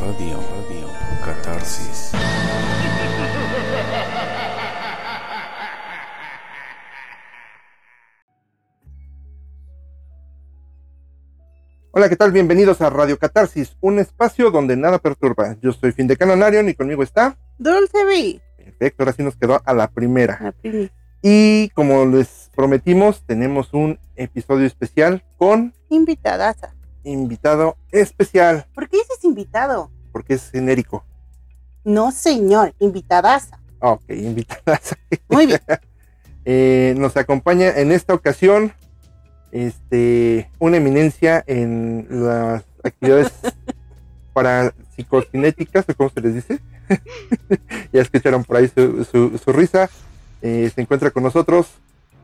Radio, radio, catarsis. Hola, ¿qué tal? Bienvenidos a Radio Catarsis, un espacio donde nada perturba. Yo soy Fin de Canonarion y conmigo está. Dulce B. Perfecto, ahora sí nos quedó a la primera. La Y como les prometimos, tenemos un episodio especial con Invitadaza. Invitado especial, ¿Por qué dices invitado? porque es genérico. No, señor, invitadaza. Ok, invitada. Muy bien. Eh, nos acompaña en esta ocasión este, una eminencia en las actividades para psicocinéticas, o cómo se les dice. ya escucharon por ahí su, su- su risa. Eh, se encuentra con nosotros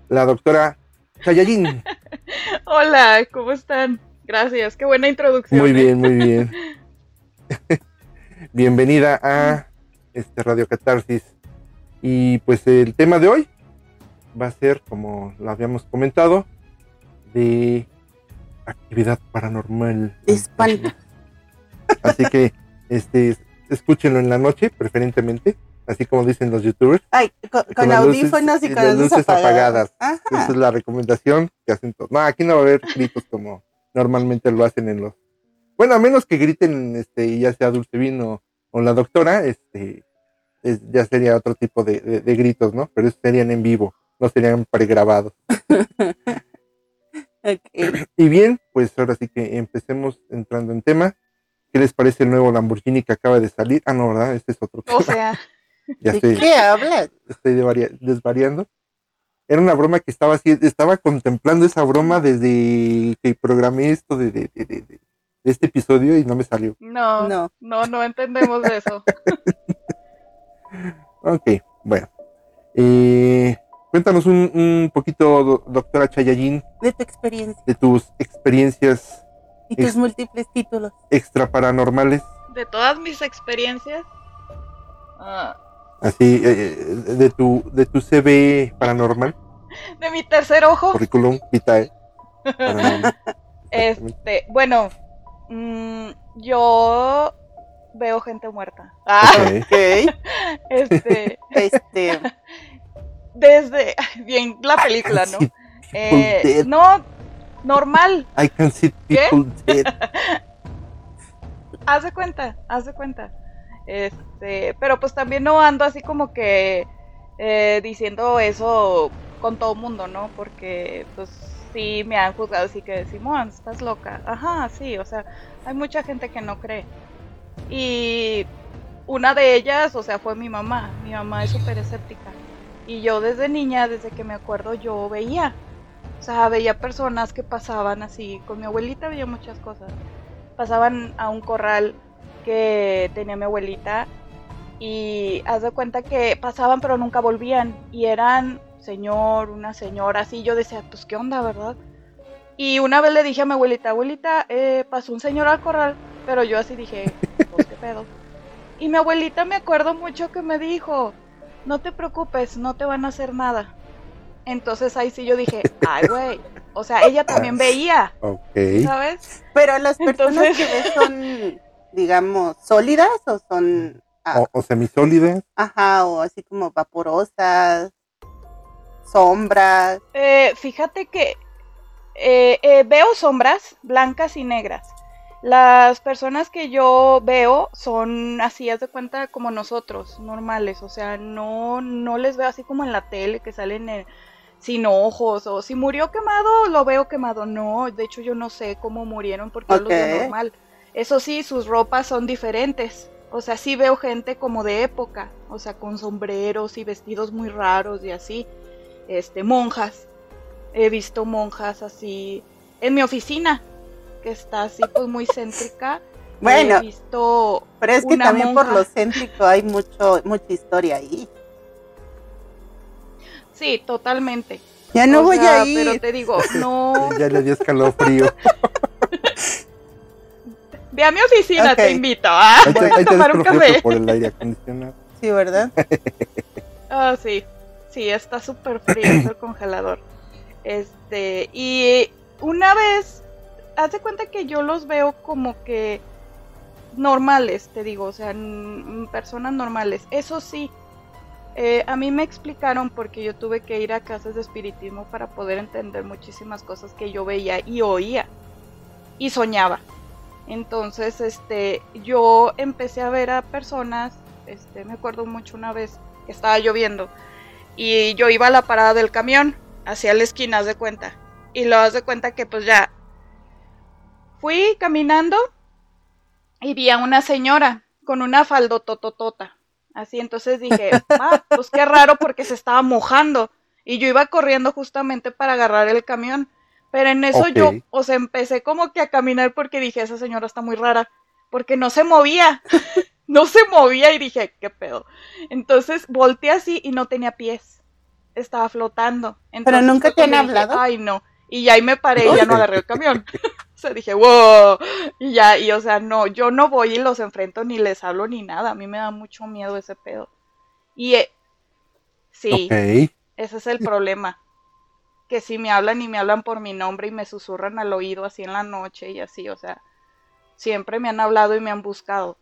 la doctora Chayayin. Hola, ¿cómo están? Gracias, qué buena introducción. Muy ¿eh? bien, muy bien. Bienvenida a este Radio Catarsis. Y pues el tema de hoy va a ser, como lo habíamos comentado, de actividad paranormal. Espanto. Así que este escúchenlo en la noche, preferentemente, así como dicen los youtubers. Ay, con, Con con las luces- audífonos y con las luces apagadas. apagadas. Esa es la recomendación que hacen todos. No, aquí no va a haber gritos como normalmente lo hacen en los. Bueno, a menos que griten, este, ya sea Dulce Vino o la doctora, este, es- ya sería otro tipo de, de- de gritos, ¿no? Pero esos serían en vivo, no serían pregrabados. Y bien, pues ahora sí que empecemos entrando en tema. ¿Qué les parece el nuevo Lamborghini que acaba de salir? Ah, no, ¿verdad? Este es otro tema. O sea, ya ¿De estoy, qué hablas? estoy desvariando. Era una broma que estaba así, estaba contemplando esa broma desde que programé esto de, de- de- de- de este episodio y no me salió. no, no, No. no, entendemos de eso. Ok, bueno. Eh, cuéntanos un, un poquito, do- doctora Chayayin, De tu experiencia de tus experiencias y tus Es- múltiples títulos. extra paranormales, De todas mis experiencias, ah, así, eh, de tu, de tu CV paranormal, de mi tercer ojo, currículum vitae este, bueno, mm, yo veo gente muerta. Ah, Ok. Ok. este, Este, desde, bien la película, ¿no? Eh, dead. no, normal, I can see ¿Qué? people dead. haz de cuenta, haz de cuenta. Este, pero pues también no ando así como que eh, diciendo eso con todo mundo, ¿no? Porque pues sí me han juzgado así que Simón, estás loca. Ajá, sí, o sea, hay mucha gente que no cree. Y una de ellas, o sea, fue mi mamá. Mi mamá es súper escéptica. Y yo desde niña, desde que me acuerdo, yo veía. O sea, veía personas que pasaban así. Con mi abuelita veía muchas cosas. Pasaban a un corral que tenía mi abuelita. Y haz de cuenta que pasaban pero nunca volvían. Y eran señor, una señora, así. Yo decía, pues qué onda, ¿verdad? Y una vez le dije a mi abuelita, abuelita, eh, pasó un señor al corral. Pero yo así dije, pues qué pedo. Y mi abuelita me acuerdo mucho que me dijo, no te preocupes, no te van a hacer nada. Entonces ahí sí yo dije, ay güey, o sea, ella también veía, Ok. ¿sabes? pero las personas Entonces- que ves son, digamos, sólidas o son, ah, O, o semisólidas. ajá, o así como vaporosas, sombras. Eh, fíjate que eh, eh, veo sombras blancas y negras. Las personas que yo veo son así, haz de cuenta, como nosotros, normales. O sea, no, no les veo así como en la tele que salen sin ojos. O si murió quemado, lo veo quemado. No, de hecho yo no sé cómo murieron porque yo los veo normal. Eso sí, sus ropas son diferentes. O sea, sí veo gente como de época. O sea, con sombreros y vestidos muy raros y así. Este, monjas. He visto monjas así en mi oficina, que está así pues muy céntrica. Bueno, He visto pero es que también por lo céntrico hay mucho, mucha historia ahí. Sí, totalmente. Ya no O voy sea, a ir. Pero te digo, no. Ya le dio escalofrío. Ve a mi oficina, te invito. Ah, Ahí te, voy a ahí te tomar un café. por el aire acondicionado. Sí, ¿verdad? Ah, sí. Sí, está súper frío es el congelador. Este, y una vez, haz de cuenta que yo los veo como que normales, te digo, o sea, personas normales. Eso sí, eh, a mí me explicaron porque yo tuve que ir a clases de espiritismo para poder entender muchísimas cosas que yo veía y oía y soñaba. Entonces, este, yo empecé a ver a personas, este, me acuerdo mucho una vez que estaba lloviendo y yo iba a la parada del camión, hacia la esquina, haz de cuenta. Y lo haz de cuenta que pues ya fui caminando y vi a una señora con una faldotototota. Así, entonces dije, ah, pues qué raro porque se estaba mojando. Y yo iba corriendo justamente para agarrar el camión. Pero en eso yo, o sea, empecé como que a caminar porque dije, esa señora está muy rara. Porque no se movía. no se movía y dije, ¿qué pedo? Entonces volteé así y no tenía pies. Estaba flotando. Entonces, nunca fue te han dije, hablado? Ay, no. Y ya ahí me paré y ya no agarré el camión. o sea, dije, wow. Y ya, y o sea, no, yo no voy y los enfrento ni les hablo ni nada. A mí me da mucho miedo ese pedo. Y eh, sí, ese es el problema. Que si me hablan y me hablan por mi nombre y me susurran al oído así en la noche y así, o sea, siempre me han hablado y me han buscado.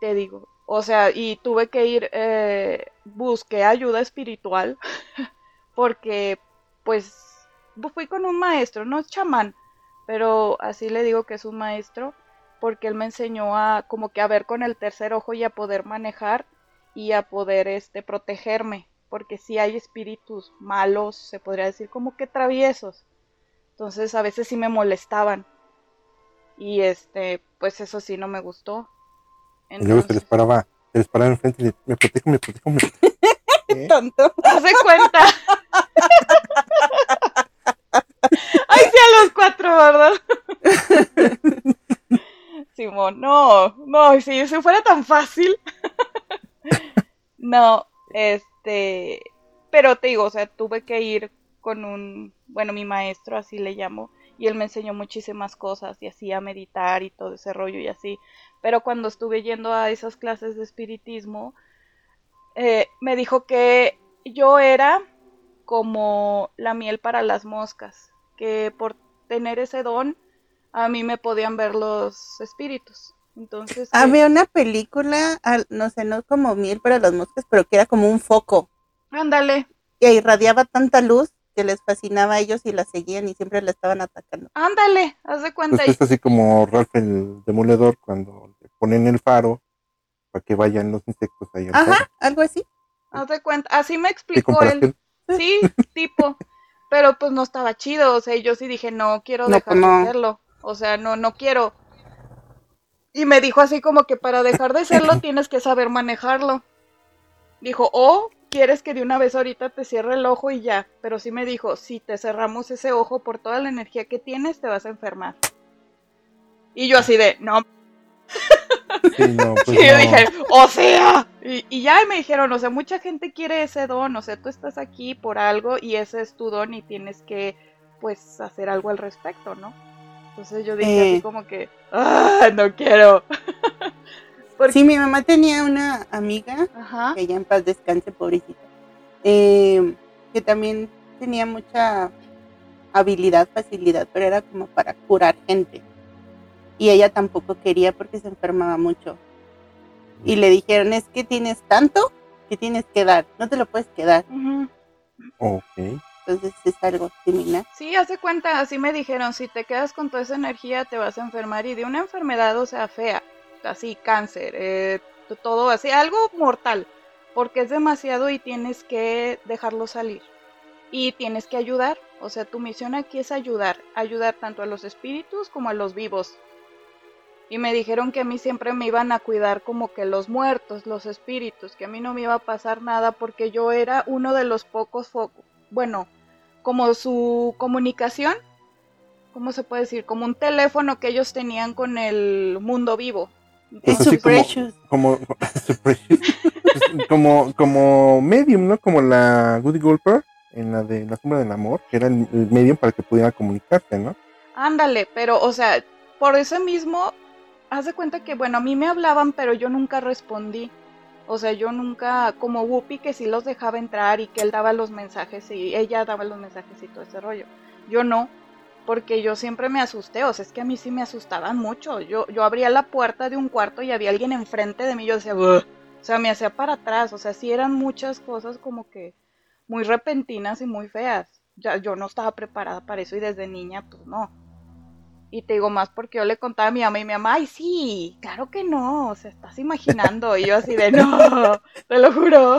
Te digo. O sea, y tuve que ir, eh, busqué ayuda espiritual porque pues fui con un maestro, no es chamán, pero así le digo que es un maestro porque él me enseñó a como que a ver con el tercer ojo y a poder manejar y a poder este protegerme, porque si hay espíritus malos, se podría decir como que traviesos. Entonces a veces sí me molestaban. Y este, pues eso sí no me gustó. Y luego se les Entonces, paraba, se les paraba enfrente y le, me protejo, me protejo, me ¿Eh? Tonto. haz de cuenta. Ay, sí, a los cuatro, ¿verdad? Simón, no, no, si, si fuera tan fácil. no, este, pero te digo, o sea, tuve que ir con un, bueno, mi maestro, así le llamo, y él me enseñó muchísimas cosas y así a meditar y todo ese rollo y así. Pero cuando estuve yendo a esas clases de espiritismo, eh, me dijo que yo era como la miel para las moscas, que por tener ese don a mí me podían ver los espíritus. Entonces, Había una película, al- no sé, no como miel para las moscas, pero que era como un foco ándale, que irradiaba tanta luz que les fascinaba a ellos y la seguían y siempre la estaban atacando. ándale, haz de cuenta. Pues y- es así como Ralph el demoledor cuando le ponen el faro para que vayan los insectos ahí al faro. Ajá, algo así. Haz de cuenta, así me ¿Qué explicó él. Sí, tipo. Pero pues no estaba chido, o sea, yo sí dije, no quiero No, dejar pues, de no. hacerlo. O sea, no, no quiero. Y me dijo así como que para dejar de hacerlo tienes que saber manejarlo. Dijo, o quieres que de una vez ahorita te cierre el ojo y ya. Pero sí me dijo, si te cerramos ese ojo por toda la energía que tienes, te vas a enfermar. Y yo así de, no, Sí, no, pues y yo no. dije, o sea, y, y ya me dijeron, o sea, mucha gente quiere ese don, o sea, tú estás aquí por algo y ese es tu don y tienes que, pues, hacer algo al respecto, ¿no? Entonces yo dije Eh. así como que, ah, no quiero. Porque- Sí, mi mamá tenía una amiga, Ajá, que ya en paz descanse, pobrecita, eh, que también tenía mucha habilidad, facilidad, pero era como para curar gente. Y ella tampoco quería porque se enfermaba mucho. Y le dijeron, es que tienes tanto que tienes que dar, no te lo puedes quedar. ujú. Ok. Entonces es algo similar. Sí, hace cuenta, así me dijeron, si te quedas con toda esa energía te vas a enfermar y de una enfermedad, o sea, fea, así cáncer, eh, todo así, algo mortal, porque es demasiado y tienes que dejarlo salir. Y tienes que ayudar, o sea, tu misión aquí es ayudar, ayudar tanto a los espíritus como a los vivos. Y me dijeron que a mí siempre me iban a cuidar como que los muertos, los espíritus, que a mí no me iba a pasar nada porque yo era uno de los pocos focos, bueno, como su comunicación, ¿cómo se puede decir? Como un teléfono que ellos tenían con el mundo vivo. Es así su como- precious. Como, como, como medium, ¿no? Como la Goody Golper en la de La Sombra del Amor, que era el, medium para que pudiera comunicarse, ¿no? Ándale, pero, o sea, por eso mismo, haz de cuenta que, bueno, a mí me hablaban, pero yo nunca respondí. O sea, yo nunca, como Whoopi, que sí los dejaba entrar y que él daba los mensajes y ella daba los mensajes y todo ese rollo. Yo no. porque yo siempre me asusté, o sea, es que a mí sí me asustaban mucho. Yo, yo abría la puerta de un cuarto y había alguien enfrente de mí, yo decía, o sea, me hacía para atrás, o sea, sí eran muchas cosas como que muy repentinas y muy feas. Ya, yo no estaba preparada para eso y desde niña, pues no. Y te digo más porque yo le contaba a mi mamá y mi mamá, ay, sí, claro que no, o sea, estás imaginando. Y yo así de, no, te lo juro.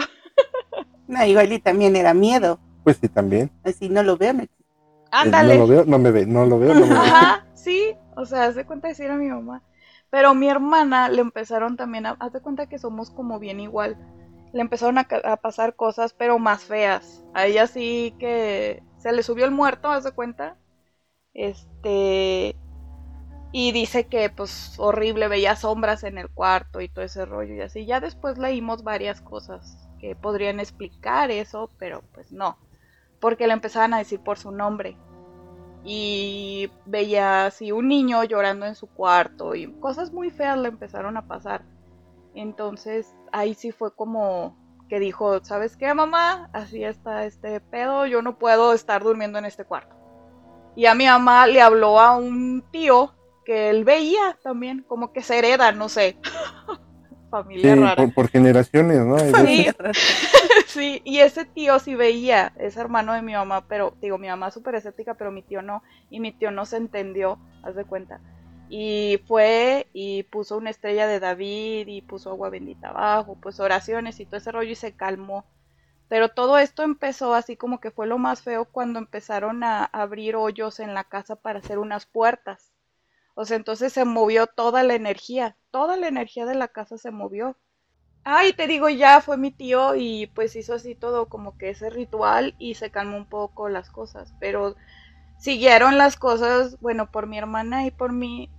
No, igual y también era miedo. Pues sí, también. Así no lo veo. existe. Ándale. No lo veo, no me ve, no lo veo, no me ve. Ajá, sí, o sea, haz de cuenta de decir a mi mamá. Pero mi hermana le empezaron también a, haz de cuenta que somos como bien igual. Le empezaron a, ca- a pasar cosas, pero más feas. A ella sí que se le subió el muerto, haz de cuenta. Este. Y dice que, pues, horrible, veía sombras en el cuarto y todo ese rollo y así. Ya después leímos varias cosas que podrían explicar eso, pero pues no. Porque le empezaban a decir por su nombre y veía así un niño llorando en su cuarto y cosas muy feas le empezaron a pasar. Entonces ahí sí fue como que dijo, ¿sabes qué, mamá? Así está este pedo, yo no puedo estar durmiendo en este cuarto. Y a mi mamá le habló a un tío que él veía también, como que se hereda, no sé. Familia Sí, rara. por, por generaciones, ¿no? Sí, sí, y ese tío sí veía, es hermano de mi mamá, pero digo, mi mamá es súper escéptica, pero mi tío no, y mi tío no se entendió, haz de cuenta. Y fue y puso una estrella de David y puso agua bendita abajo, pues oraciones y todo ese rollo y se calmó. Pero todo esto empezó así como que fue lo más feo cuando empezaron a abrir hoyos en la casa para hacer unas puertas. O sea, entonces se movió toda la energía, toda la energía de la casa se movió. Ay, te digo, ya fue mi tío y pues hizo así todo como que ese ritual y se calmó un poco las cosas, pero siguieron las cosas, bueno, por mi hermana y por mí.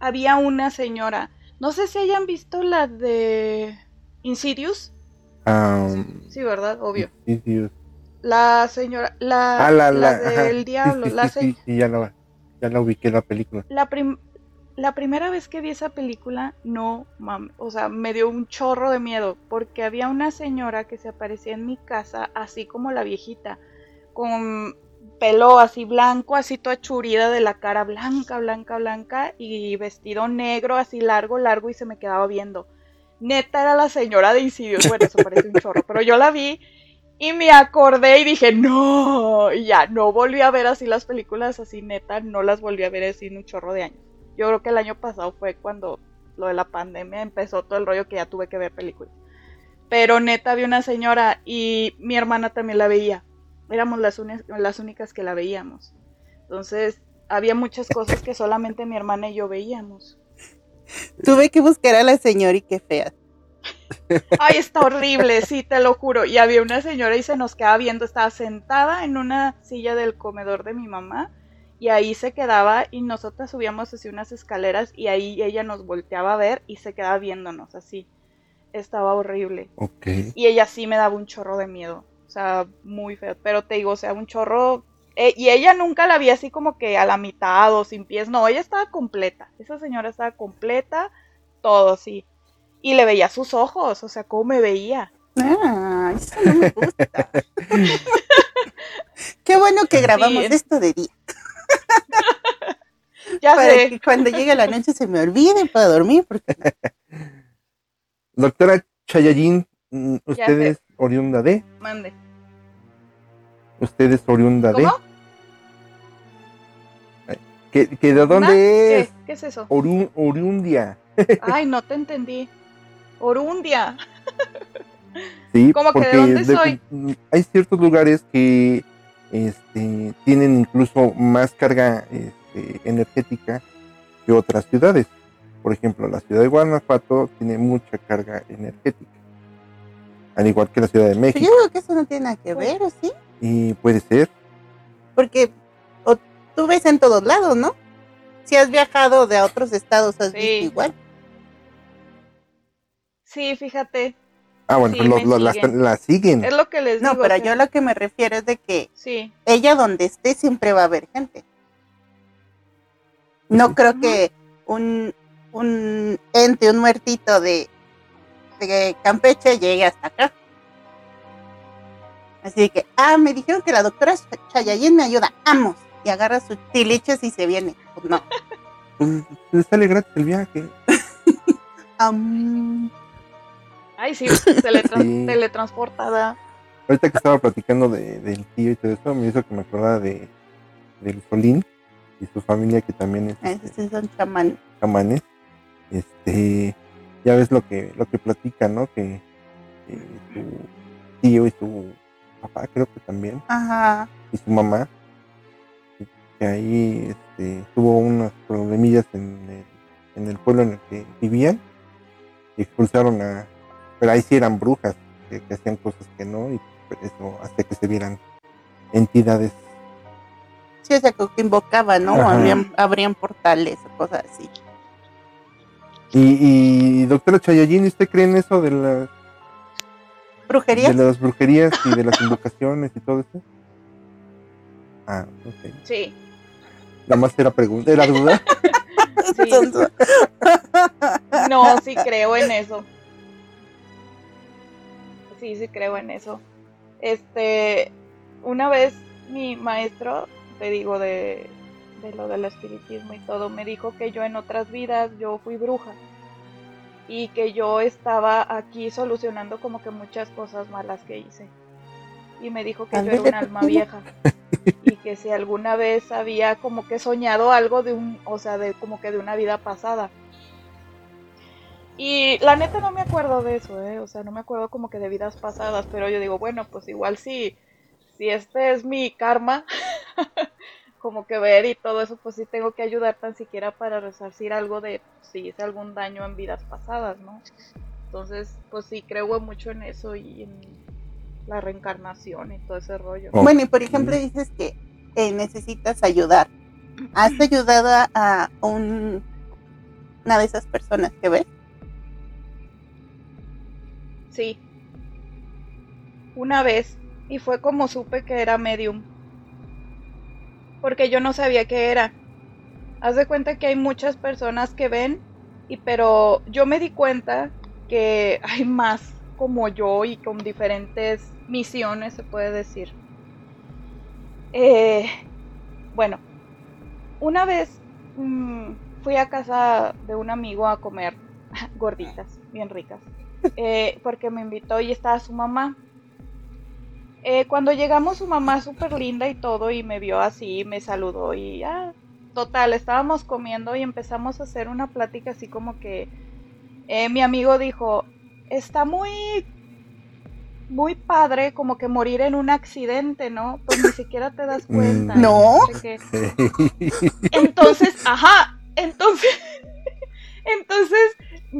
Había una señora, no sé si hayan visto la de Insidious, Sí, ¿verdad? Obvio. La señora, la, Ah, la, la la, del ajá. Sí, diablo, sí, sí, se- sí, sí, ya la, ya la ubiqué la película. la, prim- la primera vez que vi esa película, no mames, o sea, me dio un chorro de miedo, porque había una señora que se aparecía en mi casa, así como la viejita, con pelo así blanco, así toda churida de la cara, blanca, blanca, blanca, y vestido negro, así largo, largo, y se me quedaba viendo. Neta era la señora de Insidious, bueno, eso parece un chorro, pero yo la vi y me acordé y dije, no, y ya, no volví a ver así las películas así, neta, no las volví a ver así en un chorro de años. Yo creo que el año pasado fue cuando lo de la pandemia empezó todo el rollo que ya tuve que ver películas. Pero neta vi una señora y mi hermana también la veía. Éramos las, las únicas que la veíamos. Entonces había muchas cosas que solamente mi hermana y yo veíamos. Tuve que buscar a la señora y qué fea. Ay, está horrible, sí, te lo juro. Y había una señora y se nos quedaba viendo, estaba sentada en una silla del comedor de mi mamá y ahí se quedaba y nosotras subíamos así unas escaleras y ahí ella nos volteaba a ver y se quedaba viéndonos así. Estaba horrible. Ok. Y ella sí me daba un chorro de miedo. O sea, muy feo. Pero te digo, o sea, un chorro. Eh, y ella nunca la vi así como que a la mitad o sin pies. No, ella estaba completa. Esa señora estaba completa, todo así. Y le veía sus ojos, o sea, cómo me veía. Ah, eso no me gusta. Qué bueno que grabamos Sí. esto de día. Ya Para sé. que cuando llegue la noche se me olvide para dormir. Porque Doctora Chayayin, mm, usted es oriunda de, Mande. usted es oriunda de, ¿Cómo? ¿Que, que de dónde ¿Qué? es? ¿Qué es eso? Oru- oriundia. Ay, no te entendí. Orundia. Sí, ¿Cómo que de porque dónde soy? mm, hay ciertos lugares que este, tienen incluso más carga este, energética que otras ciudades. Por ejemplo, la ciudad de Guanajuato tiene mucha carga energética, al igual que la ciudad de yo México. creo que eso no tiene nada que ver, ¿o sí? Y puede ser, Porque tú ves en todos lados, ¿no? Si has viajado de a otros estados, has Sí. visto igual. Sí, fíjate. ah, bueno, Sí, lo- me lo- la, siguen. Es lo que les No, digo. pero o sea, yo a lo que me refiero es de que Sí. ella donde esté siempre va a haber gente. No creo que un, un ente, un muertito de, de Campeche llegue hasta acá. Así que, ah, me dijeron que la doctora Chayayin me ayuda. Vamos. Y agarra sus tiliches y se viene. Pues no. Pues le sale gratis el viaje. Ay, sí, teletran- Sí. teletransportada. Ahorita que estaba platicando de, del tío y todo eso, me hizo que me acordara de del Solín y su familia que también es esos sí son chamanes. chamanes. Este, ya ves lo que lo que platican, ¿no? Que, que su tío y su papá creo que también Ajá. y su mamá que- ahí este, tuvo unos problemillas en el, en el pueblo en el que vivían y expulsaron a pero ahí sí eran brujas que, que hacían cosas que no y por eso hasta que se vieran entidades Sí, o sea, que invocaban, ¿no? Abrían, abrían portales o cosas así. y, y doctora Chayallín ¿usted cree en eso de las ¿Brujerías? de las brujerías y de las invocaciones y todo eso ah ok Sí, nada más era pregunta era duda sí. No, sí creo en eso. Sí, sí creo en eso. Este, una vez mi maestro, te digo, de, de lo del espiritismo y todo, me dijo que yo en otras vidas yo fui bruja y que yo estaba aquí solucionando como que muchas cosas malas que hice. Y me dijo que yo era un alma vieja y que si alguna vez había como que soñado algo de un, o sea, de como que de una vida pasada. Y la neta no me acuerdo de eso, ¿eh? O sea, no me acuerdo como que de vidas pasadas, pero yo digo, bueno, pues igual sí, si este es mi karma, como que ver y todo eso, pues sí tengo que ayudar tan siquiera para resarcir algo de si hice algún daño en vidas pasadas, ¿no? Entonces, pues sí, creo mucho en eso y en la reencarnación y todo ese rollo. Oh. Bueno, y por ejemplo dices que eh, necesitas ayudar. ¿Has ayudado a, a un- una de esas personas que ves? Sí. Una vez. Y fue como supe que era medium. Porque yo no sabía qué era. Haz de cuenta que hay muchas personas que ven. Y pero yo me di cuenta que hay más como yo y con diferentes misiones, se puede decir. Eh, bueno, una vez mm, fui a casa de un amigo a comer gorditas, bien ricas eh, porque me invitó y estaba su mamá. Eh, cuando llegamos su mamá súper linda y todo y me vio así, me saludó y ya, total, estábamos comiendo y empezamos a hacer una plática así como que mi amigo dijo, está muy, muy padre como que morir en un accidente, ¿no? Pues ni siquiera te das cuenta. Mm. No. sé qué. Entonces, ajá, entonces, entonces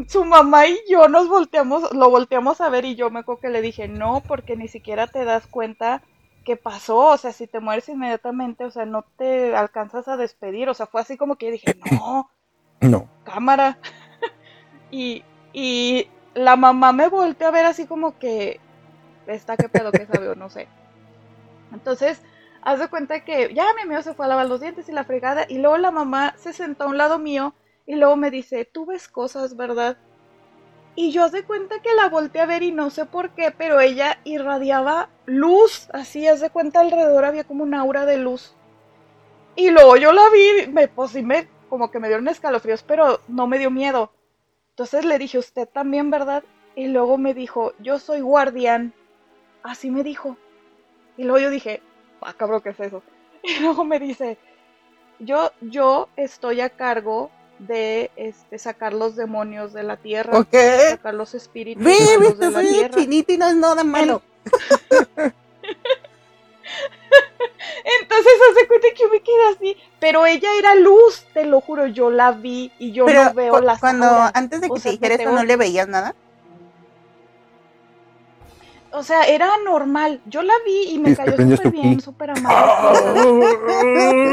su mamá y yo nos volteamos, lo volteamos a ver y yo me acuerdo que le dije, no, porque ni siquiera te das cuenta qué pasó, o sea, si te mueres inmediatamente, o sea, no te alcanzas a despedir, o sea, fue así como que dije, no, no cámara. y, y la mamá me volteó a ver así como que, está qué pedo que sabe no sé. Entonces, haz de cuenta que ya mi amigo se fue a lavar los dientes y la fregada, y luego la mamá se sentó a un lado mío y luego me dice, tú ves cosas, ¿verdad? Y yo haz de cuenta que la volteé a ver y no sé por qué, pero ella irradiaba luz, así haz de cuenta alrededor había como un aura de luz. Y luego yo la vi, me, pues sí me, como que me dieron escalofríos, pero no me dio miedo. Entonces le dije, usted también, ¿verdad? Y luego me dijo, yo soy guardián. Así me dijo. Y luego yo dije, ah, cabrón, ¿qué es eso? Y luego me dice, yo, yo estoy a cargo de este, sacar los demonios de la tierra, Ok. sacar los espíritus de la tierra. chinito y no es nada malo. Entonces hace cuenta que yo me quedé así, pero ella era luz, te lo juro, yo la vi y yo Pero no veo las cuando auras. antes de O que sea, te dijera te eso, ¿no le veías nada? O sea, era normal. Yo la vi y me cayó súper bien, súper amable.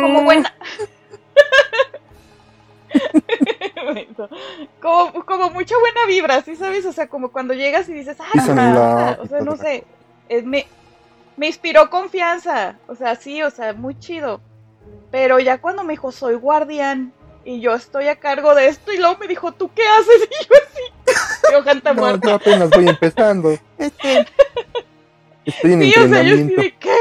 como buena. como, como mucha buena vibra, ¿sí sabes? O sea, como cuando llegas y dices, ay, Hizo qué un onda". lock o sea, no sé, es, me, me inspiró confianza, o sea, sí, o sea, muy chido. Pero ya cuando me dijo, soy guardián y yo estoy a cargo de esto, y luego me dijo, ¿tú qué haces? Y yo así, yo gente No, muerta. yo apenas voy empezando. Este, Estoy en Sí, o sea, yo entrenamiento. de qué.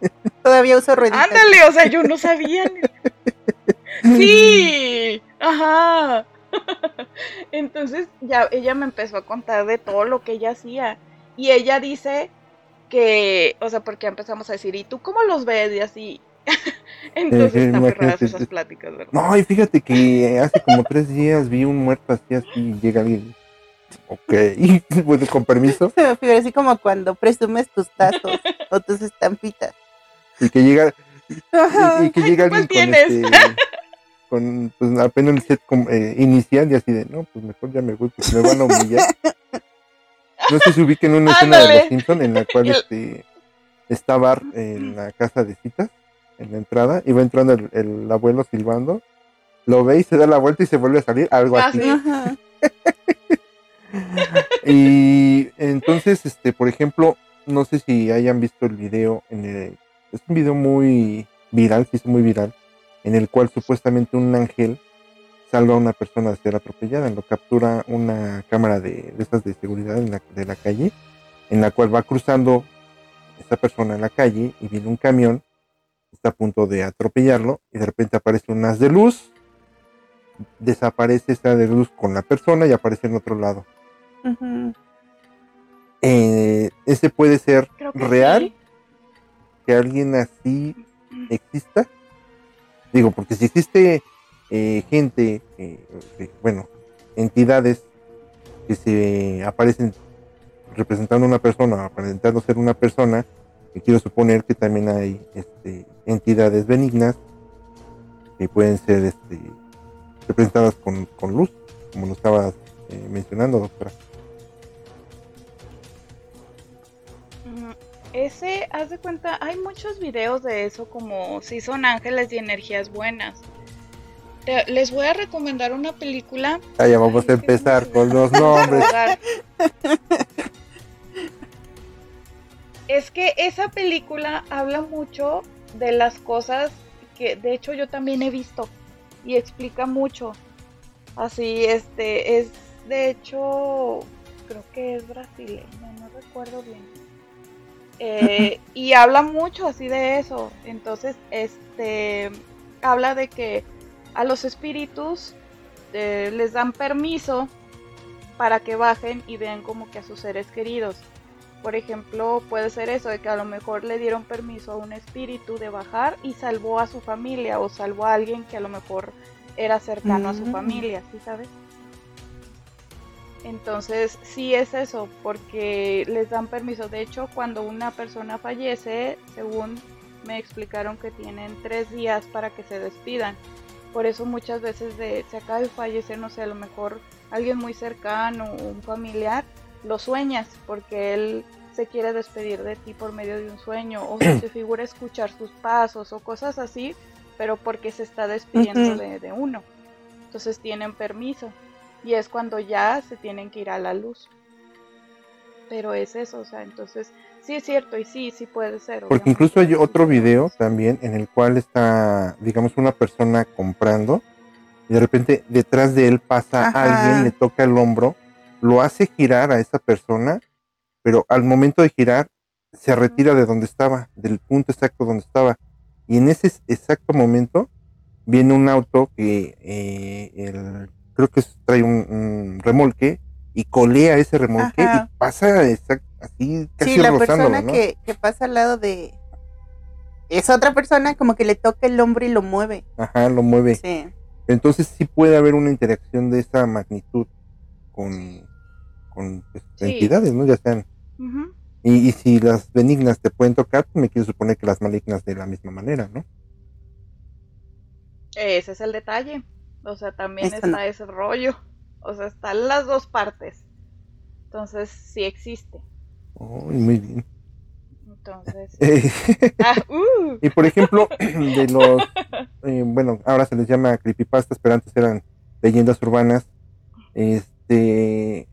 todavía uso rueditas. Ándale, o sea, yo no sabía. Sí, ajá. Entonces ya ella me empezó a contar de todo lo que ella hacía. Y ella dice que, o sea, porque empezamos a decir, ¿y tú cómo los ves? Y así. Entonces Sí, sí, están muy raras imagínate, esas es- pláticas, ¿verdad? No, y fíjate que hace como tres días vi un muerto así, así, llega alguien. Ok, bueno, con permiso. Se me figura así como cuando presumes tus tazos o tus estampitas. Y que llega, y, y que llega ¿cuál alguien con este, con pues apenas el set eh, inicial y así de, no, pues mejor ya me voy, porque me van a humillar. No sé si ubiquen una escena de los Simpson en la cual este está Bart en la casa de citas, en la entrada, y va entrando el, el abuelo silbando, lo ve y se da la vuelta y se vuelve a salir, algo Ah, así. Ajá. Y entonces, este, por ejemplo, no sé si hayan visto el video en el, es un video muy viral, se hizo muy viral, en el cual supuestamente un ángel salva a una persona de ser atropellada, lo captura una cámara de, de estas de seguridad en la, de la calle, en la cual va cruzando esta persona en la calle y viene un camión, está a punto de atropellarlo y de repente aparece un haz de luz, desaparece esa de luz con la persona y aparece en otro lado eh, ese puede ser que real, sí. que alguien así exista. Digo, porque si existe eh, gente, eh, bueno, entidades que se aparecen representando a una persona, aparentando ser una persona, que quiero suponer que también hay este, entidades benignas que pueden ser este, representadas con, con luz, como lo estabas eh, mencionando, doctora. Ese, haz de cuenta, hay muchos videos de eso como si son ángeles y energías buenas. Les voy a recomendar una película. Ah, ya vamos Ay, a empezar con los nombres. Es que esa película habla mucho de las cosas que de hecho yo también he visto y explica mucho. Así, este, es de hecho, creo que es brasileña, no recuerdo bien. Eh, y habla mucho así de eso. Entonces, este, habla de que a los espíritus eh, les dan permiso para que bajen y vean como que a sus seres queridos. Por ejemplo, puede ser eso, de que a lo mejor le dieron permiso a un espíritu de bajar y salvó a su familia o salvó a alguien que a lo mejor era cercano a su Mm. familia, ¿sí sabes? Entonces, sí es eso, porque les dan permiso. De hecho, cuando una persona fallece, según me explicaron que tienen tres días para que se despidan. Por eso muchas veces de, se acaba de fallecer, no sé, a lo mejor alguien muy cercano o un familiar, lo sueñas porque él se quiere despedir de ti por medio de un sueño o se te figura escuchar sus pasos o cosas así, pero porque se está despidiendo de, de uno. Entonces tienen permiso y es cuando ya se tienen que ir a la luz. Pero es eso, o sea, entonces sí es cierto y sí, sí puede ser. Porque obviamente. incluso hay otro video también en el cual está, digamos, una persona comprando y de repente detrás de él pasa Ajá. alguien, le toca el hombro, lo hace girar a esa persona, pero al momento de girar se retira de donde estaba, del punto exacto donde estaba. Y en ese exacto momento viene un auto que eh, el- creo que es- trae un, un remolque y colea ese remolque Ajá. y pasa exact- así casi Sí, la persona ¿no? que, que pasa al lado de esa otra persona como que le toca el hombro y lo mueve. Ajá, lo mueve. Sí. Entonces sí puede haber una interacción de esa magnitud con, con pues, Sí. entidades, ¿no? Ya sean. Y, y si las benignas te pueden tocar, pues me quiero suponer que las malignas de la misma manera, ¿no? Ese es el detalle. O sea, también Eso está no. ese rollo. O sea, están las dos partes. Entonces, sí existe. Oh, muy bien. Entonces. Eh, Ah, uh, y por ejemplo, de los, eh, bueno, ahora se les llama creepypastas, pero antes eran leyendas urbanas. Este,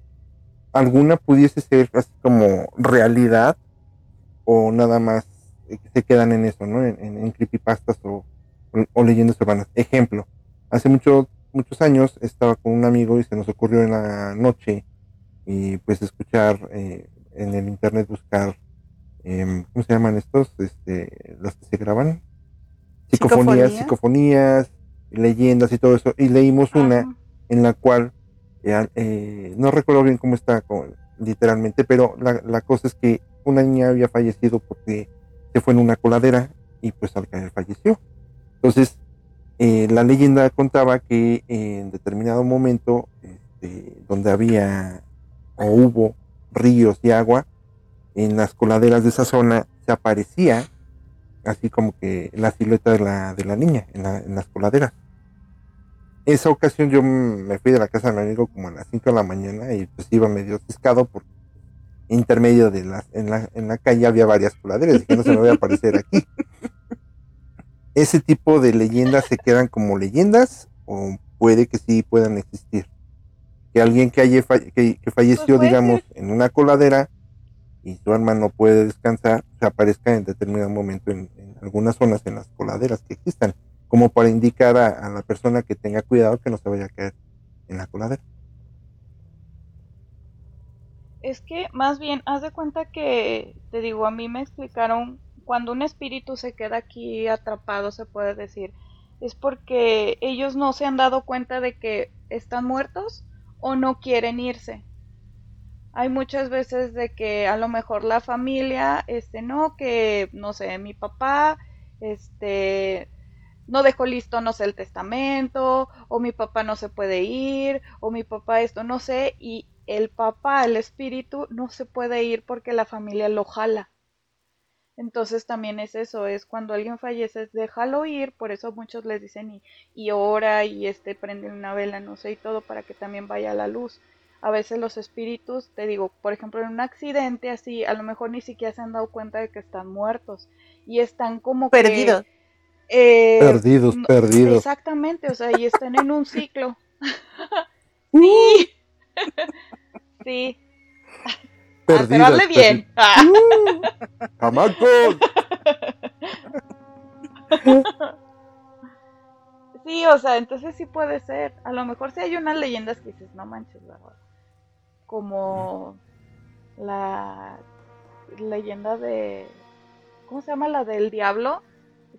¿alguna pudiese ser así como realidad o nada más eh, se quedan en eso, ¿no? En, en- en creepypastas o, o leyendas urbanas. Ejemplo, hace mucho, muchos años estaba con un amigo y se nos ocurrió en la noche y pues escuchar eh, en el internet buscar em, ¿cómo se llaman estos? Este, los que se graban. Psicofonías, ¿Psicofonía? psicofonías, leyendas y todo eso. Y leímos una en la cual, eh, eh, no recuerdo bien cómo está con- literalmente, pero la, la cosa es que una niña había fallecido porque se fue en una coladera y pues al caer falleció. Entonces, eh, la leyenda contaba que en determinado momento, este, donde había o hubo ríos y agua, en las coladeras de esa zona se aparecía así como que la silueta de la, de la niña en, la- en las coladeras. Esa ocasión yo me fui de la casa de mi amigo como a las 5 de la mañana y pues iba medio ciscado porque intermedio de las, en la, en la calle había varias coladeras, dije no se me voy a aparecer aquí. Ese tipo de leyendas se quedan como leyendas o puede que sí puedan existir. Que alguien que, haya fa- que, que falleció, puede digamos, ser. en una coladera y su alma no puede descansar, se aparezca en determinado momento en, en algunas zonas en las coladeras que existan, como para indicar a, a la persona que tenga cuidado que no se vaya a caer en la coladera. Es que más bien, haz de cuenta que, te digo, a mí me explicaron, cuando un espíritu se queda aquí atrapado, se puede decir, es porque ellos no se han dado cuenta de que están muertos o no quieren irse. Hay muchas veces de que a lo mejor la familia, este, no, que, no sé, mi papá, este, no dejó listo, no sé, el testamento, o mi papá no se puede ir, o mi papá esto, no sé, y el papá, el espíritu, no se puede ir porque la familia lo jala. Entonces también es eso, es cuando alguien fallece, es déjalo ir, por eso muchos les dicen y, y ora y este prende una vela, no sé, y todo para que también vaya a la luz. A veces los espíritus, te digo, por ejemplo, en un accidente así, a lo mejor ni siquiera se han dado cuenta de que están muertos y están como que, Perdidos. eh, perdidos, no- perdidos. Exactamente, o sea, y están en un ciclo. sí. sí. Ah, pero hazle bien. Ah. ¡Uh! Sí, o sea, entonces sí puede ser. A lo mejor sí hay unas leyendas que dices, no manches, ¿verdad? Como la leyenda de. ¿Cómo se llama? La del diablo.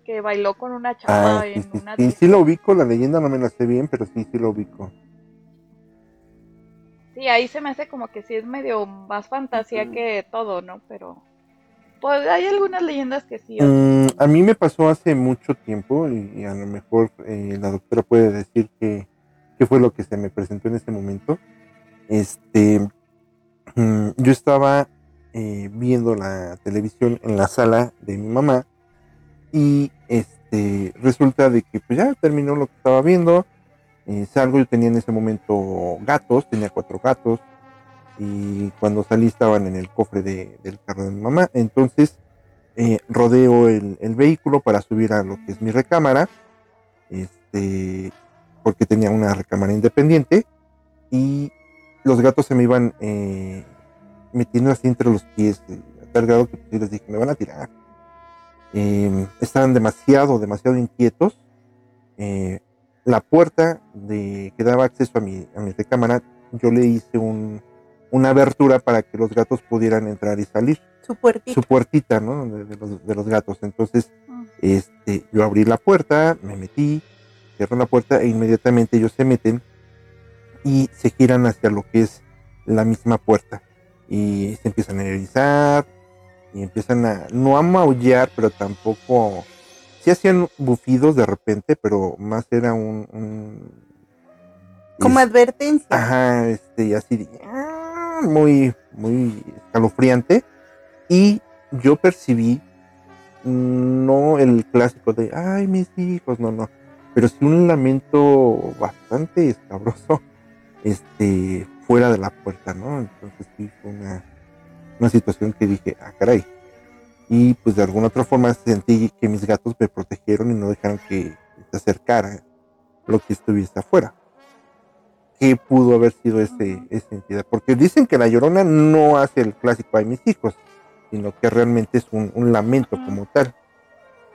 Que bailó con una chava Ah, sí, en sí, una. sí, disco. sí lo ubico, la leyenda no me la sé bien, pero sí, sí lo ubico. Sí, ahí se me hace como que sí es medio más fantasía que todo, ¿no? Pero. Pues hay algunas leyendas que sí. Mm, a mí me pasó hace mucho tiempo y, y a lo mejor eh, la doctora puede decir que, qué fue lo que se me presentó en ese momento. Este, mm, yo estaba eh, viendo la televisión en la sala de mi mamá y este resulta de que pues ya terminó lo que estaba viendo. Eh, salgo, yo tenía en ese momento gatos, tenía cuatro gatos y cuando salí estaban en el cofre de- del carro de mi mamá. Entonces eh, rodeo el, vehículo para subir a lo que es mi recámara, este, porque tenía una recámara independiente y los gatos se me iban eh, metiendo así entre los pies, a tal grado que pues, les dije, me van a tirar. Eh, estaban demasiado, demasiado inquietos. La puerta de, que daba acceso a mi, a mi recámara, yo le hice un, una abertura para que los gatos pudieran entrar y salir Su puertita. su puertita, ¿no? De, de los, de los gatos. Entonces, Mm. este, yo abrí la puerta, me metí, cierro la puerta e inmediatamente ellos se meten y se giran hacia lo que es la misma puerta y se empiezan a erizar y empiezan a, no a maullar, pero tampoco, sí hacían bufidos de repente, pero más era un, un Como es- advertencia. Ajá, este, así ah, muy, muy escalofriante. Y yo percibí, mm, no el clásico de, ay, mis hijos, no, no, pero sí un lamento bastante escabroso, este, fuera de la puerta, ¿no? Entonces sí fue una, una situación que dije, ah, caray y pues de alguna otra forma sentí que mis gatos me protegieron y no dejaron que se acercara lo que estuviese afuera. ¿Qué pudo haber sido ese, esa entidad? Porque dicen que la llorona no hace el clásico de mis hijos, sino que realmente es un, lamento como tal.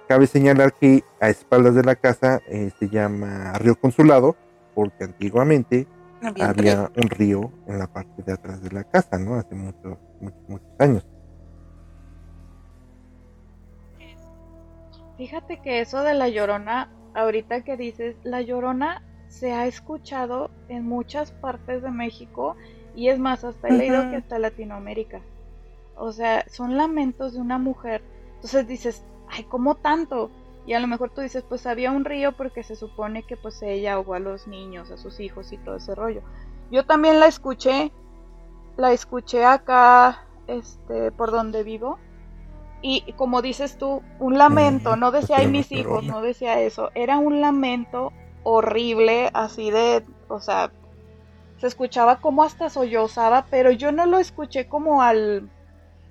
Cabe señalar que a espaldas de la casa eh, se llama Río Consulado, porque antiguamente había, había un río en la parte de atrás de la casa, ¿no? Hace muchos, muchos, muchos años. Fíjate que eso de la llorona, ahorita que dices, la llorona se ha escuchado en muchas partes de México y es más, hasta he leído que hasta Latinoamérica. O sea, son lamentos de una mujer. Entonces dices, ay, ¿cómo tanto? Y a lo mejor tú dices, pues había un río porque se supone que pues ella ahogó a los niños, a sus hijos y todo ese rollo. Yo también la escuché, la escuché acá, este, por donde vivo. Y como dices tú, un lamento, no decía ay mis hijos, no decía eso, era un lamento horrible, así de, o sea, se escuchaba como hasta sollozaba, pero yo no lo escuché como al,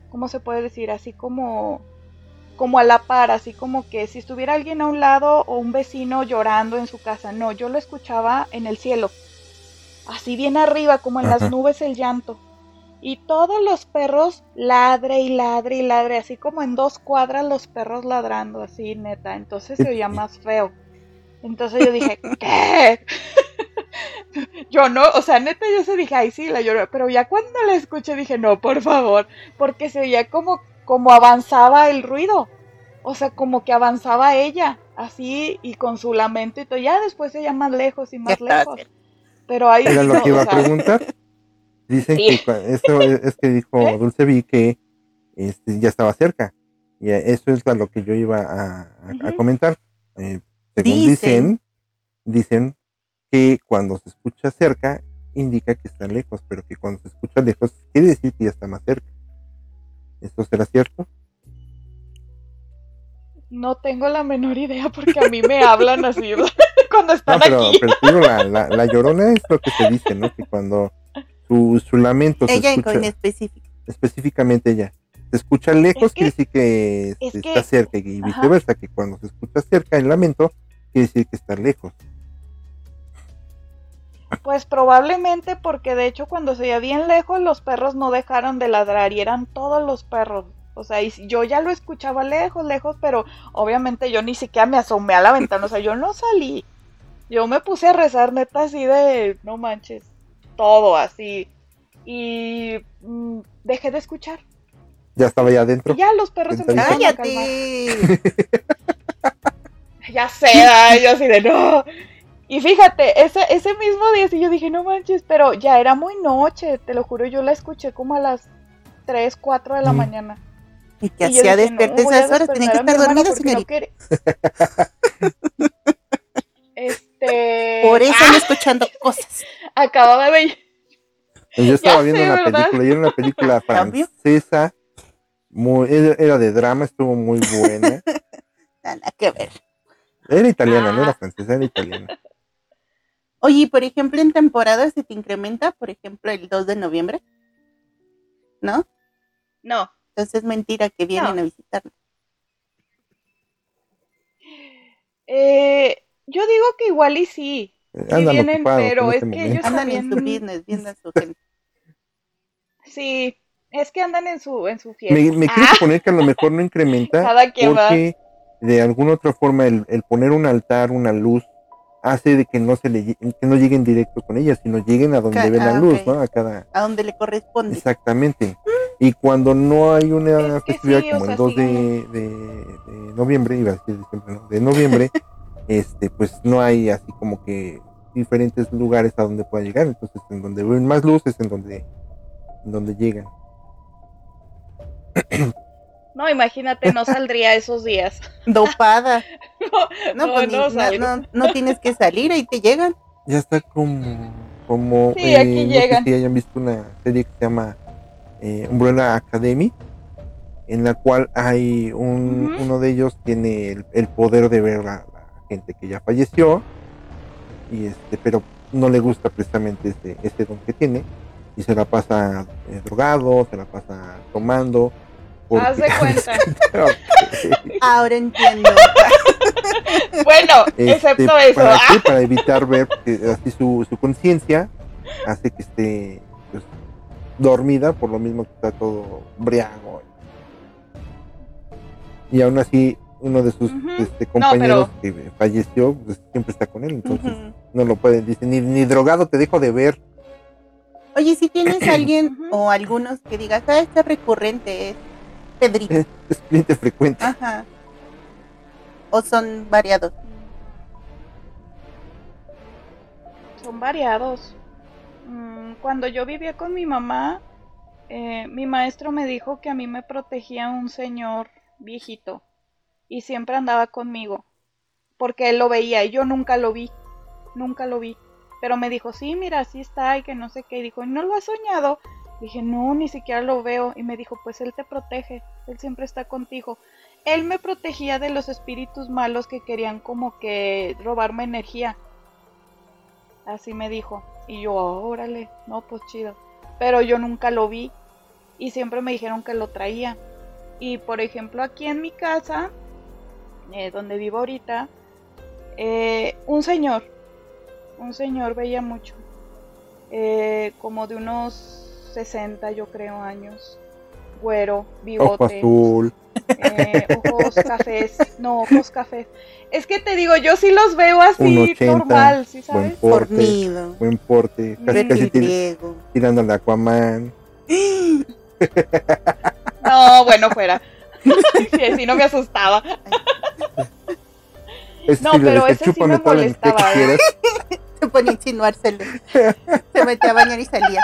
¿cómo se puede decir? Así como, como a la par, así como que si estuviera alguien a un lado o un vecino llorando en su casa, no, yo lo escuchaba en el cielo, así bien arriba, como en Ajá. las nubes el llanto. Y todos los perros ladre y ladre y ladre, así como en dos cuadras los perros ladrando, así neta. Entonces se oía más feo. Entonces yo dije, ¿qué? yo no, o sea, neta yo se dije, ay sí, la lloró. Pero ya cuando la escuché dije, no, por favor, porque se oía como, como avanzaba el ruido. O sea, como que avanzaba ella, así, y con su lamento y todo. Ya después se oía más lejos y más lejos. Pero ahí Era lo que iba o a preguntar. Dicen Sí. que eso es, que dijo. Dulce Vi que este, ya estaba cerca. Y eso es a lo que yo iba a, a- a Ujú. comentar. Eh, según Dicen. dicen, dicen que cuando se escucha cerca indica que está lejos, pero que cuando se escucha lejos quiere decir que ya está más cerca. ¿Esto será cierto? No tengo la menor idea porque a mí me hablan así cuando No, están pero, aquí. pero digo, la, la, la llorona es lo que se dice, ¿no? Que cuando su, su lamento se Ella escucha, con específico. específicamente ella, se escucha lejos, Es que- quiere decir que es que- está cerca y Ajá. viceversa, que cuando se escucha cerca el lamento, quiere decir que está lejos. Pues probablemente porque de hecho cuando se veía bien lejos los perros no dejaron de ladrar y eran todos los perros. O sea, y yo ya lo escuchaba lejos, lejos, pero obviamente yo ni siquiera me asomé a la ventana. O sea, yo no salí. Yo me puse a rezar neta así de, no manches, todo así. Y mm, dejé de escuchar. Ya estaba ya adentro. Y ya los perros empezaron a calmar. ¡Cállate! Ya sé, ay, yo así de no. Y fíjate, ese, ese mismo día sí yo dije, no manches, pero ya era muy noche, te lo juro, yo la escuché como a las 3, 4 de la Mm. mañana. Y que hacía despierta no, a esas horas, tenía que a estar dormida, señorita. no este. Por eso ah, ando escuchando cosas. Acababa de. Yo estaba viendo sé, una ¿verdad? película, y era una película francesa, muy, era, era de drama, estuvo muy buena. Nada que ver. Era italiana, no Ah. era francesa, era italiana. Oye, y por ejemplo, en temporada se te incrementa, por ejemplo, el 2 de noviembre. ¿No? No. Entonces es mentira que vienen No. a visitarnos. Eh, yo digo que igual y sí. Sí Andan vienen, ocupados pero en es este que momento. ellos Andan en su business viendo a su gente. Sí, es que andan en su, en su fiesta. Me, me quiero Ah, suponer que a lo mejor no incrementa cada quien va. porque de alguna otra forma el, el poner un altar, una luz, hace de que no se le que no lleguen directo con ella, sino lleguen a donde Ca- ven la ah, luz, ok. ¿no? A cada A donde le corresponde. exactamente. Y cuando no hay una Es festividad sí, como sea, el 2 sí. de, de- de noviembre, iba a decir diciembre, no, de noviembre, este, pues no hay así como que diferentes lugares a donde pueda llegar. Entonces, en donde ven más luces, en donde, en donde llegan. No, imagínate, no saldría esos días. Dopada. No, No, no, pues ni- no no, salgo. no- no tienes que salir, ahí te llegan. Ya está como, como Sí, aquí no llegan. sé si hayan visto una serie que se llama eh, Umbrella Academy, en la cual hay un, Ujú. uno de ellos tiene el, el poder de ver la gente que ya falleció, y este, pero no le gusta precisamente este, este don que tiene, y se la pasa eh, drogado, se la pasa tomando. Haz de cuenta. Ahora entiendo. Bueno, Este, excepto eso. ¿Para Ah, qué? Para evitar ver, porque así su, su conciencia hace que esté pues, dormida, por lo mismo que está todo briago. Y aún así, uno de sus este, compañeros pero- que falleció, pues, siempre está con él, entonces no lo puede, dice, ni, ni drogado te dejo de ver. Oye, si tienes alguien o algunos que digas, ah, este recurrente es Pedrito. Es cliente frecuente. Ajá. ¿O son variados? Son variados. Mm, Cuando yo vivía con mi mamá, eh, mi maestro me dijo que a mí me protegía un señor viejito y siempre andaba conmigo porque él lo veía y yo nunca lo vi, nunca lo vi. Pero me dijo, sí, mira, así está y que no sé qué. Y dijo, ¿no lo has soñado? Dije, no, ni siquiera lo veo. Y me dijo, pues él te protege, él siempre está contigo. Él me protegía de los espíritus malos que querían como que robarme energía. Así me dijo. Y yo, "Oh, órale, no, pues chido. Pero yo nunca lo vi y siempre me dijeron que lo traía. Y por ejemplo, aquí en mi casa, eh, donde vivo ahorita, eh, un señor, un señor veía mucho, eh, como de unos 60 yo creo años, güero, Ojo bigote, azul. eh, ojos cafés, no, ojos cafés. Es que te digo, yo sí los veo así 1.80, normal, ¿sí Buen sabes? porte. Fornido. Buen porte. Casi, casi tir- tirando al Aquaman. No, bueno, fuera. Sí, así no me asustaba. No, sí pero ese sí "Chúpame me molestaba, que ¿eh? quieras". Se ponía a insinuárselo. Se metía a bañar y salía.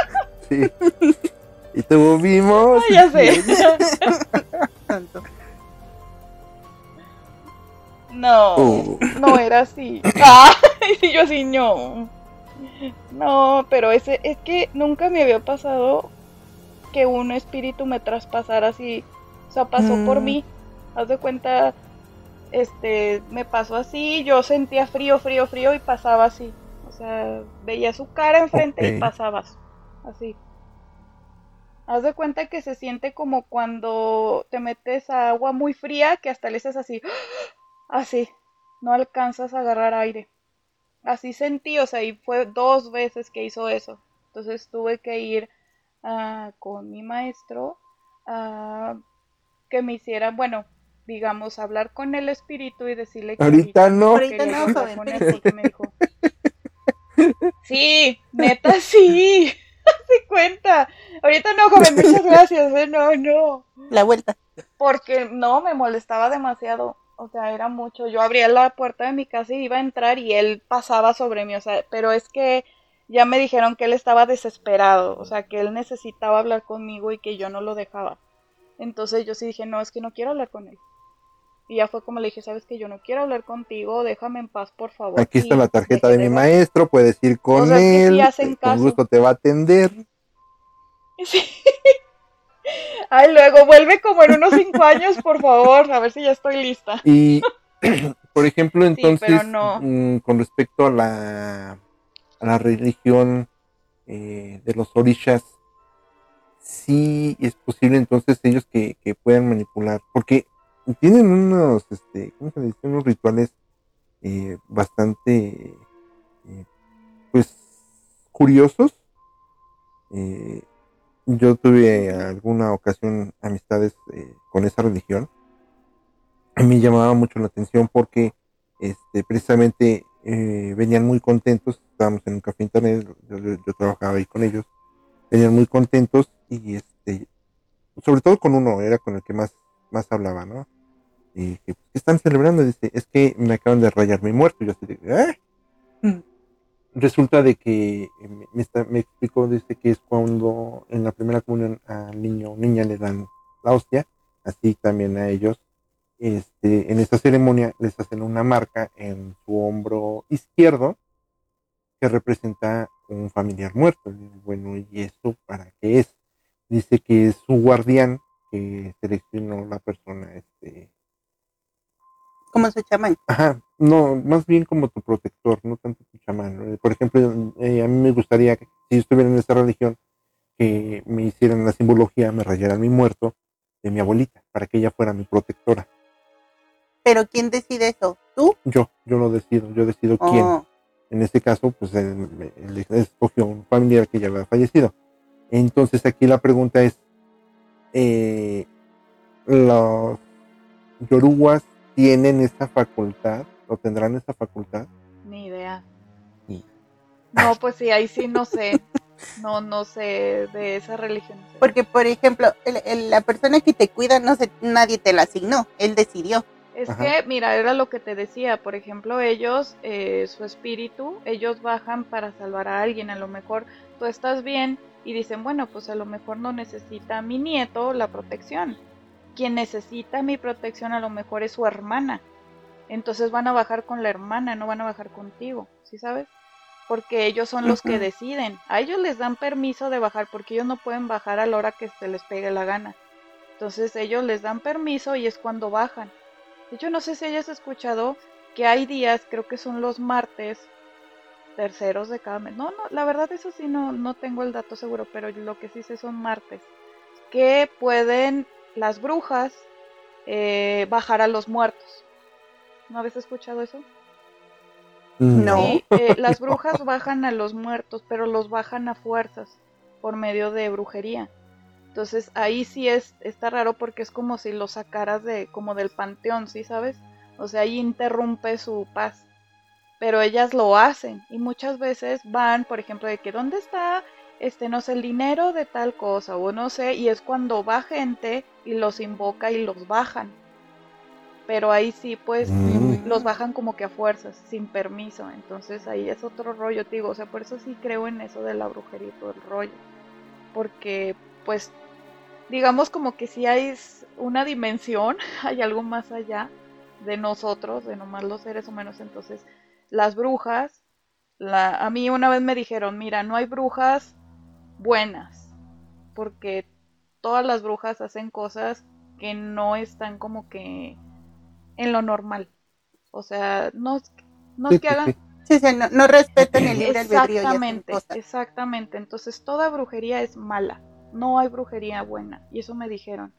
Sí. Y te vimos. Ay, ya sé. Tonto. No, Oh. no era así. Ay, sí, yo así no. No, pero ese es que nunca me había pasado que un espíritu me traspasara así. O sea, pasó por Mm. mí. Haz de cuenta, este, me pasó así, yo sentía frío, frío, frío y pasaba así. O sea, veía su cara enfrente y pasabas. Así. Haz de cuenta que se siente como cuando te metes a agua muy fría que hasta le haces así. Así. No alcanzas a agarrar aire. Así sentí, o sea, y fue dos veces que hizo eso. Entonces tuve que ir ah, con mi maestro a que me hiciera, bueno, digamos, hablar con el espíritu y decirle que Ahorita no. Ahorita no, joven, con él espérese. porque me dijo. Sí, neta sí. Se cuenta. Ahorita no, joven, muchas gracias. ¿eh? No, no. La vuelta. Porque no, me molestaba demasiado. O sea, era mucho. Yo abría la puerta de mi casa y iba a entrar y él pasaba sobre mí. O sea, pero es que ya me dijeron que él estaba desesperado. O sea, que él necesitaba hablar conmigo y que yo no lo dejaba. Entonces yo sí dije, no, es que no quiero hablar con él. Y ya fue como le dije, sabes que yo no quiero hablar contigo, déjame en paz, por favor. Aquí está la tarjeta de mi ver. maestro, puedes ir con O sea, es que sí él, con gusto te va a atender. Sí. Ay, luego vuelve como en unos cinco años, por favor, a ver si ya estoy lista. Y, por ejemplo, entonces, no. mm, con respecto a la, a la religión eh, de los orishas, sí es posible entonces ellos que, que puedan manipular, porque tienen unos, este, ¿cómo se dice? Unos rituales eh, bastante, eh, pues, curiosos. Eh, yo tuve alguna ocasión amistades con esa religión. A mí llamaba mucho la atención porque este, precisamente venían muy contentos. Estábamos en un café internet, yo- yo trabajaba ahí con ellos. Venían muy contentos y este, sobre todo con uno, era con el que más, más hablaba, ¿no? Y dije, ¿qué están celebrando? Dice, es que me acaban de rayar mi muerto. Y yo así de, ¿eh? Mm. Resulta de que eh, me, me está- me explicó, dice que es cuando en la primera comunión al niño o niña le dan la hostia, así también a ellos. Este, en esta ceremonia les hacen una marca en su hombro izquierdo que representa un familiar muerto. Bueno, ¿y eso para qué es? Dice que es su guardián que seleccionó la persona, este, Como su chamán. Ajá, no, más bien como tu protector, no tanto tu chamán. Por ejemplo, eh, a mí me gustaría que si yo estuviera en esta religión, que me hicieran la simbología, me rayaran mi muerto de mi abuelita, para que ella fuera mi protectora. Pero ¿quién decide eso? ¿Tú? Yo, yo lo decido, yo decido quién. En este caso, pues él, él escogió un familiar que ya había fallecido. Entonces aquí la pregunta es, eh, ¿los yoruguas tienen esa facultad o tendrán esa facultad? Ni idea. Sí. No, pues sí, ahí sí no sé. No, no sé de esa religión. Porque, por ejemplo, el- el- la persona que te cuida, no sé, nadie te la asignó. Él decidió. Es Ajá. que, mira, era lo que te decía, por ejemplo, ellos, eh, su espíritu, ellos bajan para salvar a alguien, a lo mejor tú estás bien y dicen, bueno, pues a lo mejor no necesita mi nieto la protección. Quien necesita mi protección a lo mejor es su hermana. Entonces van a bajar con la hermana, no van a bajar contigo, ¿sí sabes? Porque ellos son los que deciden. A ellos les dan permiso de bajar porque ellos no pueden bajar a la hora que se les pegue la gana. Entonces ellos les dan permiso y es cuando bajan. De hecho, no sé si hayas escuchado que hay días, creo que son los martes, terceros de cada mes. No, no, la verdad eso sí no, no tengo el dato seguro, pero lo que sí sé son martes. Que pueden las brujas eh, bajar a los muertos. ¿No habéis escuchado eso? No. Sí, eh, las brujas bajan a los muertos, pero los bajan a fuerzas por medio de brujería. Entonces ahí sí es está raro porque es como si lo sacaras de como del panteón, ¿sí sabes? O sea, ahí interrumpe su paz. Pero ellas lo hacen y muchas veces van, por ejemplo, de que dónde está este no sé el dinero de tal cosa o no sé, y es cuando va gente y los invoca y los bajan. Pero ahí sí pues Mm. los bajan como que a fuerzas, sin permiso. Entonces ahí es otro rollo, te digo. O sea, por eso sí creo en eso de la brujería y todo el rollo. Porque, pues, digamos como que si hay una dimensión, hay algo más allá de nosotros, de nomás los seres humanos. Entonces, las brujas, la, a mí una vez me dijeron, mira, no hay brujas buenas. Porque todas las brujas hacen cosas que no están como que en lo normal. O sea, no, es- no es que hagan... sí. Sí, no, no respetan el libre albedrío Exactamente, exactamente. Entonces toda brujería es mala. No hay brujería buena. Y eso me dijeron.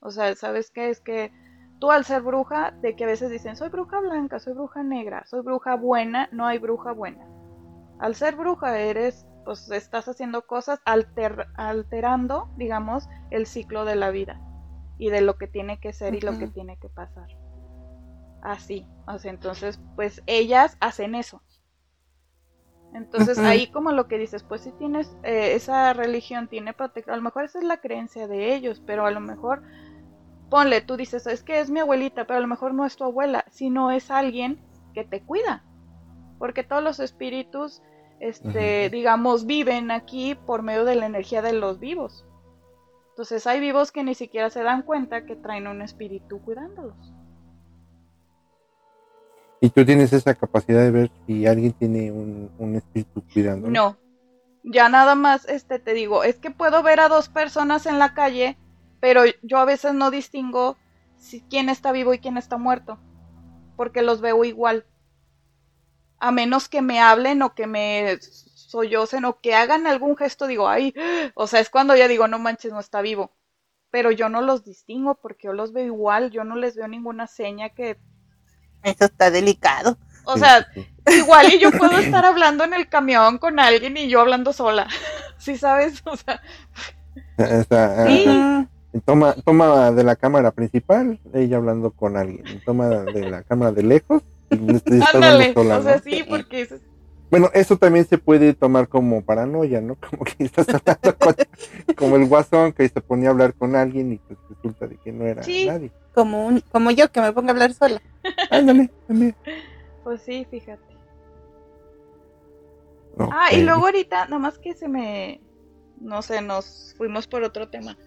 O sea, ¿sabes qué? Es que tú al ser bruja, de que a veces dicen, soy bruja blanca, soy bruja negra, soy bruja buena, no hay bruja buena. Al ser bruja eres, pues estás haciendo cosas alter- alterando, digamos, el ciclo de la vida. Y de lo que tiene que ser y lo que tiene que pasar. Así. O sea, entonces, pues ellas hacen eso. Entonces ahí como lo que dices, pues si tienes eh, esa religión, tiene protección, a lo mejor esa es la creencia de ellos, pero a lo mejor, ponle, tú dices, es que es mi abuelita, pero a lo mejor no es tu abuela, sino es alguien que te cuida, porque todos los espíritus, este, digamos, viven aquí por medio de la energía de los vivos. Entonces hay vivos que ni siquiera se dan cuenta que traen un espíritu cuidándolos. Y tú tienes esa capacidad de ver si alguien tiene un, espíritu cuidando. No. Ya nada más, este, te digo, es que puedo ver a dos personas en la calle, pero yo a veces no distingo si quién está vivo y quién está muerto, porque los veo igual. A menos que me hablen o que me sollocen o que hagan algún gesto, digo, ay, o sea, es cuando ya digo, no manches, no está vivo. Pero yo no los distingo porque yo los veo igual, yo no les veo ninguna seña que, Eso está delicado. o sea. Igual y yo puedo estar hablando en el camión con alguien y yo hablando sola. ¿Sí sabes? O sea, O sea, Sí. Toma, toma de la cámara principal, ella hablando con alguien. Toma de la cámara de lejos, ándale. sola, O sea, ¿no? sí, porque es- Bueno, eso también se puede tomar como paranoia, ¿no? Como que estás hablando con, como el guasón que se ponía a hablar con alguien y pues resulta de que no era Sí. nadie. Como, un, como yo que me pongo a hablar sola. Ándale, también. pues sí, fíjate. Ah, y luego ahorita, nada más que se me, no sé, nos fuimos por otro tema.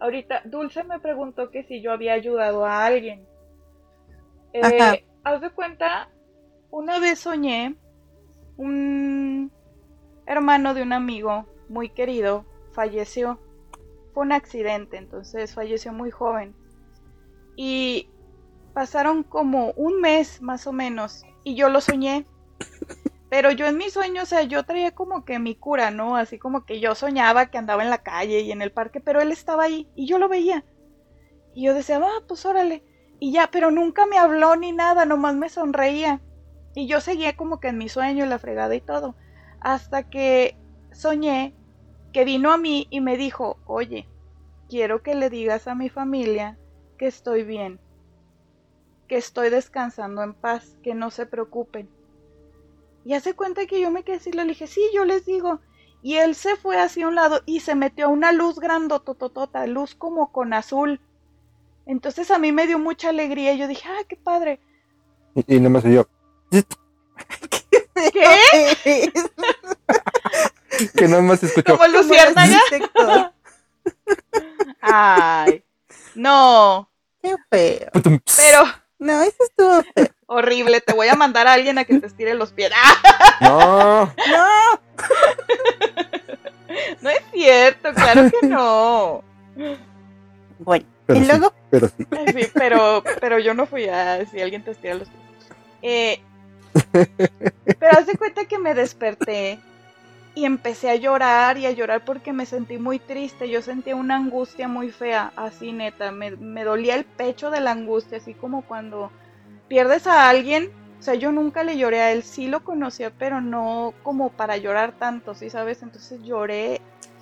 Ahorita, Dulce me preguntó que si yo había ayudado a alguien. Eh, Ajá. haz de cuenta, una vez soñé un hermano de un amigo muy querido falleció. Fue un accidente, entonces falleció muy joven. Y pasaron como un mes más o menos y yo lo soñé. Pero yo en mis sueños, o sea, yo traía como que mi cura, ¿no? Así como que yo soñaba que andaba en la calle y en el parque, pero él estaba ahí y yo lo veía. Y yo decía, ah, pues órale. Y ya, pero nunca me habló ni nada, nomás me sonreía. Y yo seguía como que en mi sueño, la fregada y todo. Hasta que soñé que vino a mí y me dijo, oye, quiero que le digas a mi familia que estoy bien, que estoy descansando en paz, que no se preocupen. Y hace cuenta que yo me quedé así, le dije, sí, yo les digo. Y él se fue hacia un lado y se metió a una luz grandotototota, luz como con azul. Entonces a mí me dio mucha alegría y yo dije, ah, qué padre. Y, y nada más yo, ¿Qué? que nada más escuchó. ¿Como luciérnaga? Ay, no, Qué feo. putum, pero No, eso estuvo feo. horrible. Te voy a mandar a alguien a que te estire los pies. ¡Ah! No, No. No es cierto, claro que no. Bueno, pero y sí, luego, pero sí. Pero, pero yo no fui a si alguien te estira los pies. Eh, pero haz de cuenta que me desperté y empecé a llorar y a llorar porque me sentí muy triste. Yo sentía una angustia muy fea, así neta. Me, me dolía el pecho de la angustia, así como cuando pierdes a alguien. O sea, yo nunca le lloré a él, sí lo conocía, pero no como para llorar tanto, ¿sí sabes? Entonces lloré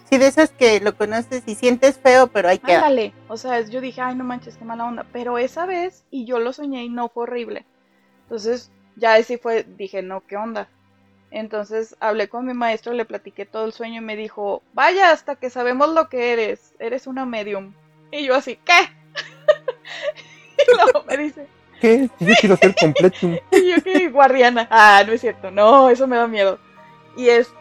sí, de esas que lo conoces y sientes feo, pero ahí queda. Ándale. O sea, yo dije, ay, no manches, qué mala onda. Pero esa vez, y yo lo soñé y no fue horrible. Entonces, ya así fue, dije, no, qué onda. Entonces hablé con mi maestro, le platiqué todo el sueño y me dijo, vaya, hasta que sabemos lo que eres, eres una medium. Y yo así, ¿qué? y luego me dice, ¿Qué? Yo quiero ser completo. y yo qué guardiana. Ah, no es cierto, no, eso me da miedo. Y es,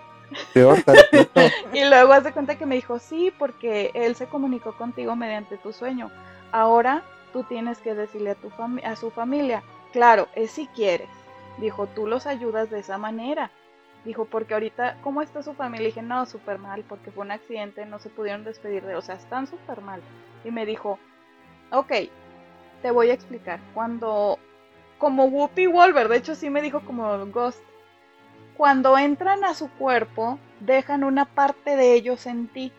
Peor. Y luego haz de cuenta que me dijo, sí, porque él se comunicó contigo mediante tu sueño. Ahora tú tienes que decirle a, tu a su familia, claro, es si quieres. Dijo, tú los ayudas de esa manera. Dijo, porque ahorita, ¿cómo está su familia? Y dije, no, súper mal, porque fue un accidente, no se pudieron despedir de, o sea, están súper mal. Y me dijo, ok, te voy a explicar. Cuando, como Whoopi Wolver, de hecho sí me dijo como Ghost, cuando entran a su cuerpo, dejan una parte de ellos en ti.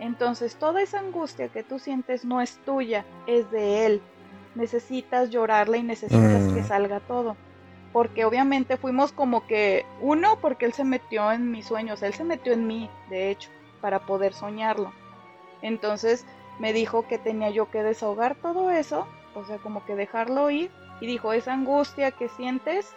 Entonces toda esa angustia que tú sientes no es tuya, es de él. Necesitas llorarla y necesitas Mm. que salga todo. Porque obviamente fuimos como que, uno, porque él se metió en mis sueños, él se metió en mí, de hecho, para poder soñarlo. Entonces me dijo que tenía yo que desahogar todo eso, o sea, como que dejarlo ir. Y dijo, esa angustia que sientes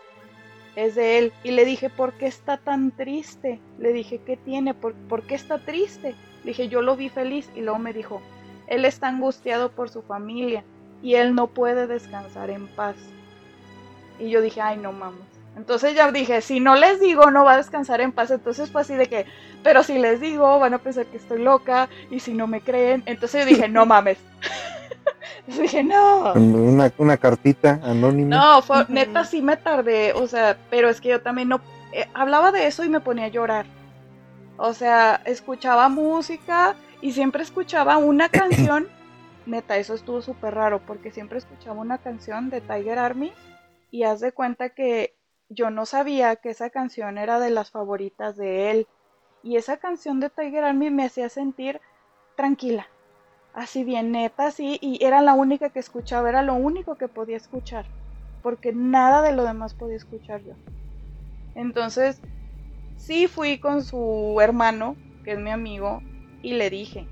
es de él. Y le dije, ¿por qué está tan triste? Le dije, ¿qué tiene? ¿Por, por qué está triste? Le dije, yo lo vi feliz. Y luego me dijo, él está angustiado por su familia y él no puede descansar en paz. Y yo dije, ay, no mames. Entonces ya dije, si no les digo, no va a descansar en paz. Entonces fue así de que, pero si les digo, van a pensar que estoy loca. Y si no me creen, entonces yo dije, no mames. Entonces dije, no. Una, una cartita anónima. No, fue, neta sí me tardé, o sea, pero es que yo también no eh, hablaba de eso y me ponía a llorar. O sea, escuchaba música y siempre escuchaba una canción. Neta, eso estuvo súper raro porque siempre escuchaba una canción de Tiger Army y haz de cuenta que yo no sabía que esa canción era de las favoritas de él. Y esa canción de Tiger Army me hacía sentir tranquila, así bien neta, así, y era la única que escuchaba, era lo único que podía escuchar, porque nada de lo demás podía escuchar yo. Entonces, sí fui con su hermano, que es mi amigo, y le dije,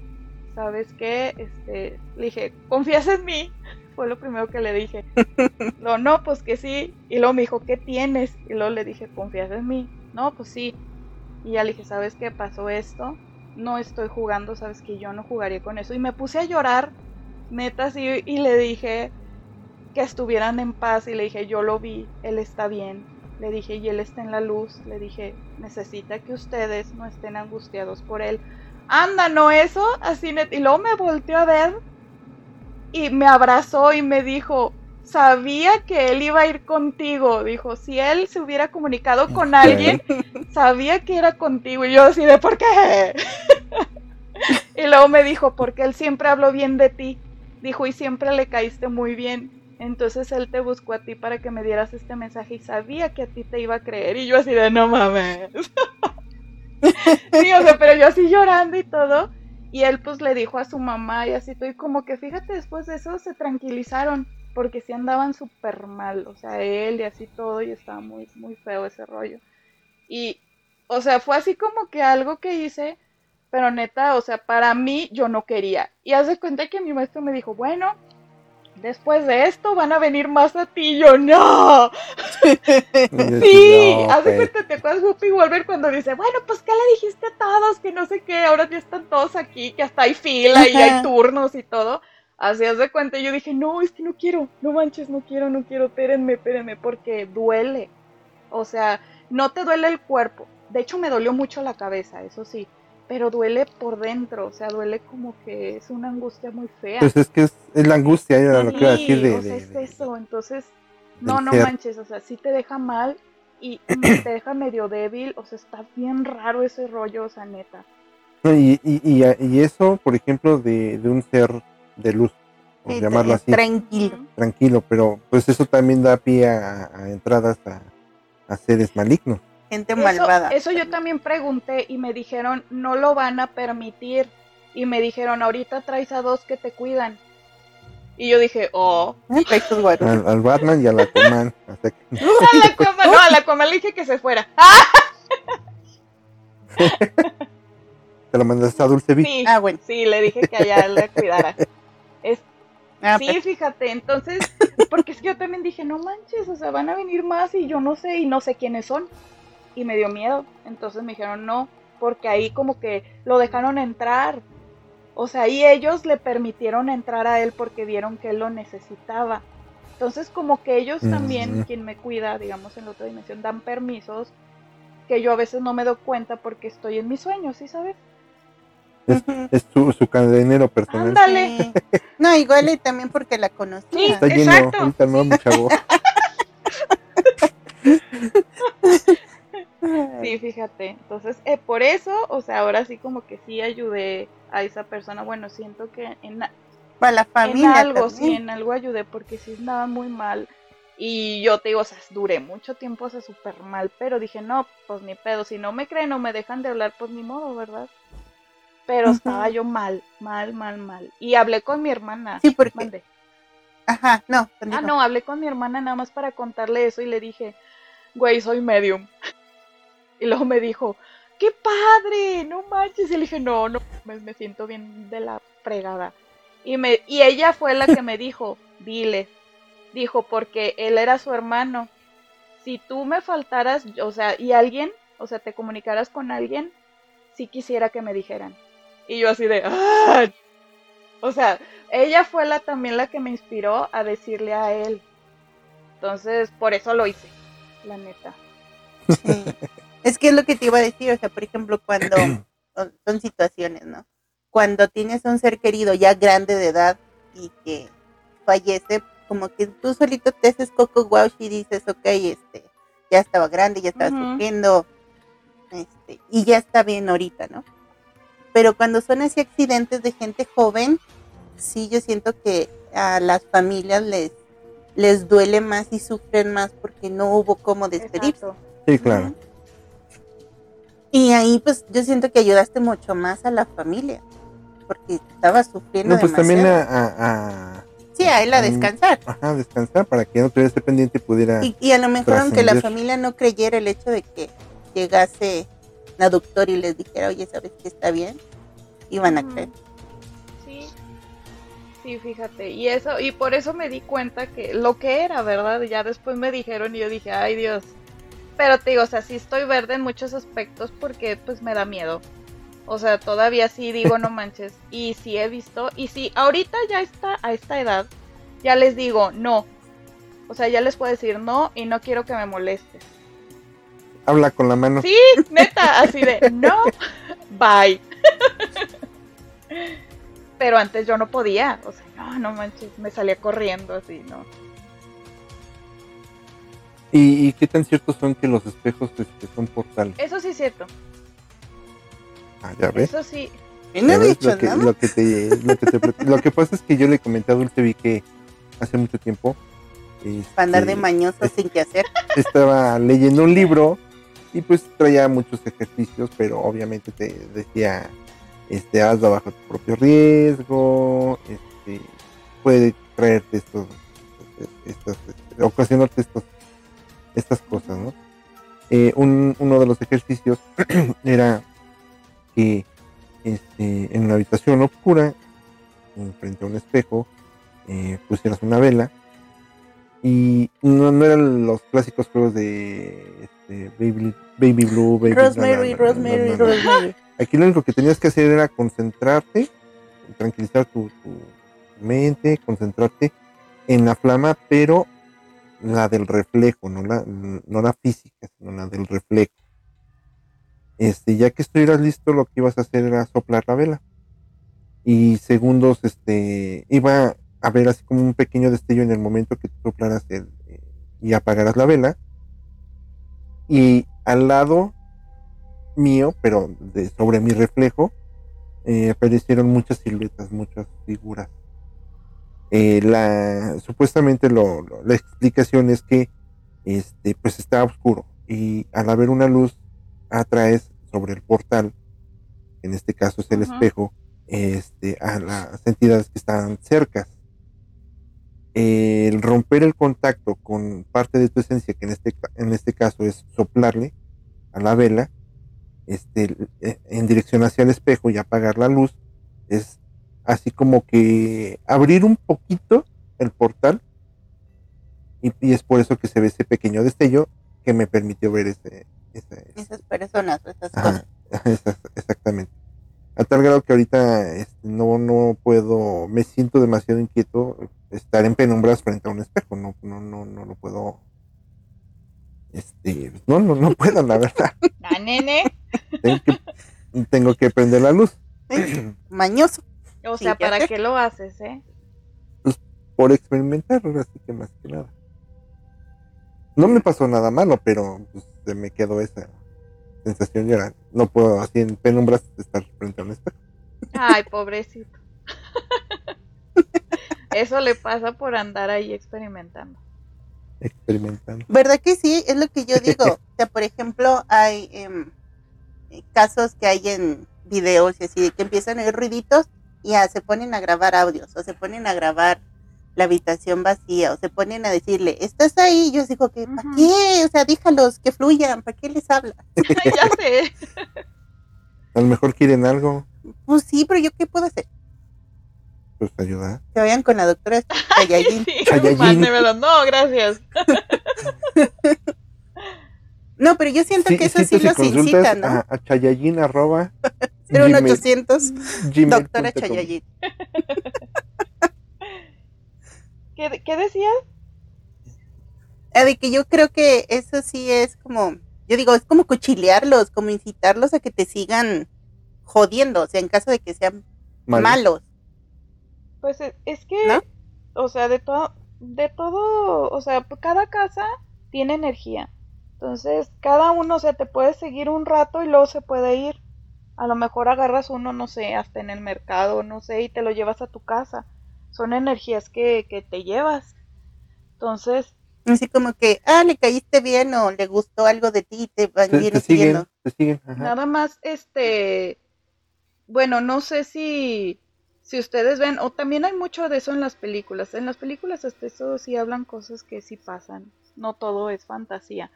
¿sabes qué? Este, le dije, ¿confías en mí? Fue lo primero que le dije. No, no, pues que sí. Y luego me dijo, ¿qué tienes? Y luego le dije, ¿confías en mí? No, pues sí. Y ya le dije, ¿sabes qué pasó esto? No estoy jugando, sabes que yo no jugaría con eso. Y me puse a llorar, neta, sí, y le dije que estuvieran en paz. Y le dije, yo lo vi, él está bien. Le dije, y él está en la luz. Le dije, necesita que ustedes no estén angustiados por él. Anda, no eso, así net. Y luego me volteó a ver y me abrazó y me dijo, sabía que él iba a ir contigo. Dijo, si él se hubiera comunicado con alguien, sabía que era contigo. Y yo así de, ¿por qué? y luego me dijo, porque él siempre habló bien de ti. Dijo, y siempre le caíste muy bien. Entonces él te buscó a ti para que me dieras este mensaje y sabía que a ti te iba a creer. Y yo así de, no mames. sí, o sea, pero yo así llorando y todo. Y él pues le dijo a su mamá y así todo. Y como que fíjate, después de eso se tranquilizaron. Porque sí andaban súper mal. O sea, él y así todo. Y estaba muy, muy feo ese rollo. Y, o sea, fue así como que algo que hice. Pero neta, o sea, para mí yo no quería. Y haz de cuenta que mi maestro me dijo, bueno, después de esto van a venir más a ti. Y yo, no. Sí, No, haz de cuenta, te acuerdas Whoopi Wolver cuando dice, bueno, pues ¿qué le dijiste a todos? Que no sé qué, ahora ya están todos aquí, que hasta hay fila y hay turnos y todo. Así haz de cuenta, yo dije, no, es que no quiero, no manches, no quiero, no quiero, espérenme, espérenme, porque duele. O sea, no te duele el cuerpo. De hecho, me dolió mucho la cabeza, eso sí, pero duele por dentro, o sea, duele como que es una angustia muy fea. Pues es que es, es la angustia, era lo que iba a decir Sí, de, o sea, de- es de- eso, entonces, no, no ser. manches, o sea, sí te deja mal y te deja medio débil, o sea, está bien raro ese rollo, o sea, neta. No, y, y, y, y eso, por ejemplo, de, de un ser de luz, por Sí, llamarlo así, Tranquilo. tranquilo, pero pues eso también da pie a, a entradas a, a seres malignos. Gente Eso, malvada. eso yo también pregunté y me dijeron, no lo van a permitir. Y me dijeron, ahorita traes a dos que te cuidan. Y yo dije, oh. Tus guarros. Al, al Batman y al Aquaman. hasta que- A la coma, no, a la coma le dije que se fuera. ¡Ah! te lo mandaste a Dulce Vic. Sí, Ah, bueno. sí, le dije que allá la cuidara. Es- Ah, sí, pero- fíjate, entonces, porque es que yo también dije, no manches, o sea, van a venir más y yo no sé, y no sé quiénes son. Y me dio miedo. Entonces me dijeron, no, porque ahí como que lo dejaron entrar. O sea, y ellos le permitieron entrar a él porque vieron que él lo necesitaba. Entonces, como que ellos también, Ujú. quien me cuida, digamos, en la otra dimensión, dan permisos que yo a veces no me doy cuenta porque estoy en mis sueños, ¿sí sabes? Ujú. Es su, su cadenero personal. Ándale. Sí. No, igual y también porque la conocía. Sí. Está lleno, Exacto. ahorita no, mi chavo. Sí, fíjate. Entonces, eh, por eso, o sea, ahora sí como que sí ayudé a esa persona. Bueno, siento que en, Para la en familia. algo, sí, en algo ayudé porque sí andaba muy mal. Y yo te digo, o sea, duré mucho tiempo, o sea, súper mal, pero dije, no, pues ni pedo, si no me creen o me dejan de hablar, pues ni modo, ¿verdad? Pero estaba yo mal, mal, mal, mal. Y hablé con mi hermana. Sí, porque- Mande. Ajá, no. Ah, no, hablé con mi hermana nada más para contarle eso y le dije, güey, soy medium. Y luego me dijo, ¡qué padre! No manches. Y le dije, no, no, me, me siento bien de la fregada. Y, me, y ella fue la que me dijo, dile. Dijo, porque él era su hermano. Si tú me faltaras, o sea, y alguien, o sea, te comunicaras con alguien, sí quisiera que me dijeran. Y yo así de, ¡ah! O sea, ella fue la también la que me inspiró a decirle a él. Entonces, por eso lo hice, la neta. Es que es lo que te iba a decir, o sea, por ejemplo, cuando son- son situaciones, ¿no? Cuando tienes un ser querido ya grande de edad y que fallece, como que tú solito te haces coco guau y dices, ok, este, ya estaba grande, ya estaba Ujú. sufriendo, este, y ya está bien ahorita, ¿no? Pero cuando son así accidentes de gente joven, sí yo siento que a las familias les les duele más y sufren más porque no hubo cómo despedirse. Exacto. Sí, claro. Y ahí pues yo siento que ayudaste mucho más a la familia, porque estaba sufriendo No, pues también a, a, a- Sí, a él a descansar. ajá, descansar para que no tuviese pendiente y pudiera. Y, y a lo mejor aunque la familia no creyera el hecho de que llegase la doctora y les dijera, oye, ¿sabes que está bien? Iban a creer. Sí. Sí, fíjate. Y eso, y por eso me di cuenta que lo que era, ¿verdad? Ya después me dijeron y yo dije, ay Dios. Pero te digo, o sea, sí estoy verde en muchos aspectos porque pues me da miedo. O sea, todavía sí digo, no manches. Y sí he visto, y sí, ahorita ya está, a esta edad, ya les digo, no. O sea, ya les puedo decir no y no quiero que me molestes. Habla con la mano. Sí, neta, así de, no, bye. Pero antes yo no podía, o sea, no, no manches, me salía corriendo así, ¿no? ¿Y, y qué tan ciertos son que los espejos este, son portales? Eso sí es cierto, Ah, ya ves. eso sí. Ya ves dicho lo, que, nada. lo, que te, lo, que te lo que pasa es que yo le comenté a Dulce vi que hace mucho tiempo Para andar de este, mañoso sin que hacer. estaba leyendo un libro y pues traía muchos ejercicios, pero obviamente te decía, este, hazlo bajo tu propio riesgo, este, puede traerte estos, estos, este, ocasionarte estos, estas cosas, ¿no? Eh, un- uno de los ejercicios era que este, en una habitación oscura, frente a un espejo, eh, pusieras una vela y no, no eran los clásicos juegos de este, Baby, Baby Blue, Baby Rosemary, Rosemary. Rosemary. Aquí lo único que tenías que hacer era concentrarte, tranquilizar tu, tu, mente, concentrarte en la flama, pero la del reflejo, no la, no la física, sino la del reflejo. Este, ya que estuvieras listo, lo que ibas a hacer era soplar la vela. Y segundos, este, iba a haber así como un pequeño destello en el momento que tú soplaras el, eh, y apagaras la vela. Y al lado mío, pero de, sobre mi reflejo, eh, aparecieron muchas siluetas, muchas figuras. Eh, la, supuestamente lo, lo- la explicación es que este, pues está oscuro y al haber una luz atraes sobre el portal, en este caso es el espejo, este, a las entidades que están cercas. El romper el contacto con parte de tu esencia, que en este, en este caso es soplarle a la vela, este, eh, en dirección hacia el espejo y apagar la luz, es así como que abrir un poquito el portal y, y es por eso que se ve ese pequeño destello que me permitió ver ese, ese- Esas personas esas Ajá, cosas. exactamente. A tal grado que ahorita este, no, no puedo, me siento demasiado inquieto estar en penumbras frente a un espejo, no, no, no, no lo puedo, este, no, no, no puedo, la verdad. Ah, nene. Tengo que, tengo que prender la luz. Mañoso. O Sí, sea, ¿para sé. qué lo haces, eh? por experimentar, así que más que nada. No me pasó nada malo, pero pues, se me quedó esa sensación y ahora no puedo así en penumbras estar frente a un espejo. Ay, pobrecito. Eso le pasa por andar ahí experimentando. experimentando. ¿Verdad que sí? Es lo que yo digo. O sea, por ejemplo, hay em, eh, casos que hay en videos y así, de que empiezan a oír ruiditos y ya se ponen a grabar audios o se ponen a grabar la habitación vacía o se ponen a decirle, ¿estás ahí? Y yo digo que, ¿para qué? O sea, déjalos que fluyan, ¿para qué les habla? ya sé. A lo mejor quieren algo, Pues sí, pero yo qué puedo hacer? pues ayudar. Que vayan con la doctora Chayayín. Sí, Saiyajin. mándemelo. No, gracias. No, pero yo siento que eso sí, y los consultas incita, ¿no? A, a chayayin arroba Pero un gmail- 800, gmail doctora punto com. Chayayín. ¿Qué, qué decías? Ah, de que yo creo que eso sí es como, yo digo, es como cuchilearlos, como incitarlos a que te sigan jodiendo, o sea, en caso de que sean Malo. malos. Pues es, es que, ¿No? o sea, de todo, de todo, o sea, cada casa tiene energía. Entonces, cada uno, o sea, te puede seguir un rato y luego se puede ir. A lo mejor agarras uno, no sé, hasta en el mercado, no sé, y te lo llevas a tu casa. Son energías que, que te llevas. Entonces, Así como que, ah, le caíste bien o le gustó algo de ti y te van Te, te siguen, te siguen. ajá. Nada más, este, bueno, no sé si, si ustedes ven, o también hay mucho de eso en las películas. En las películas hasta eso sí hablan cosas que sí pasan, no todo es fantasía.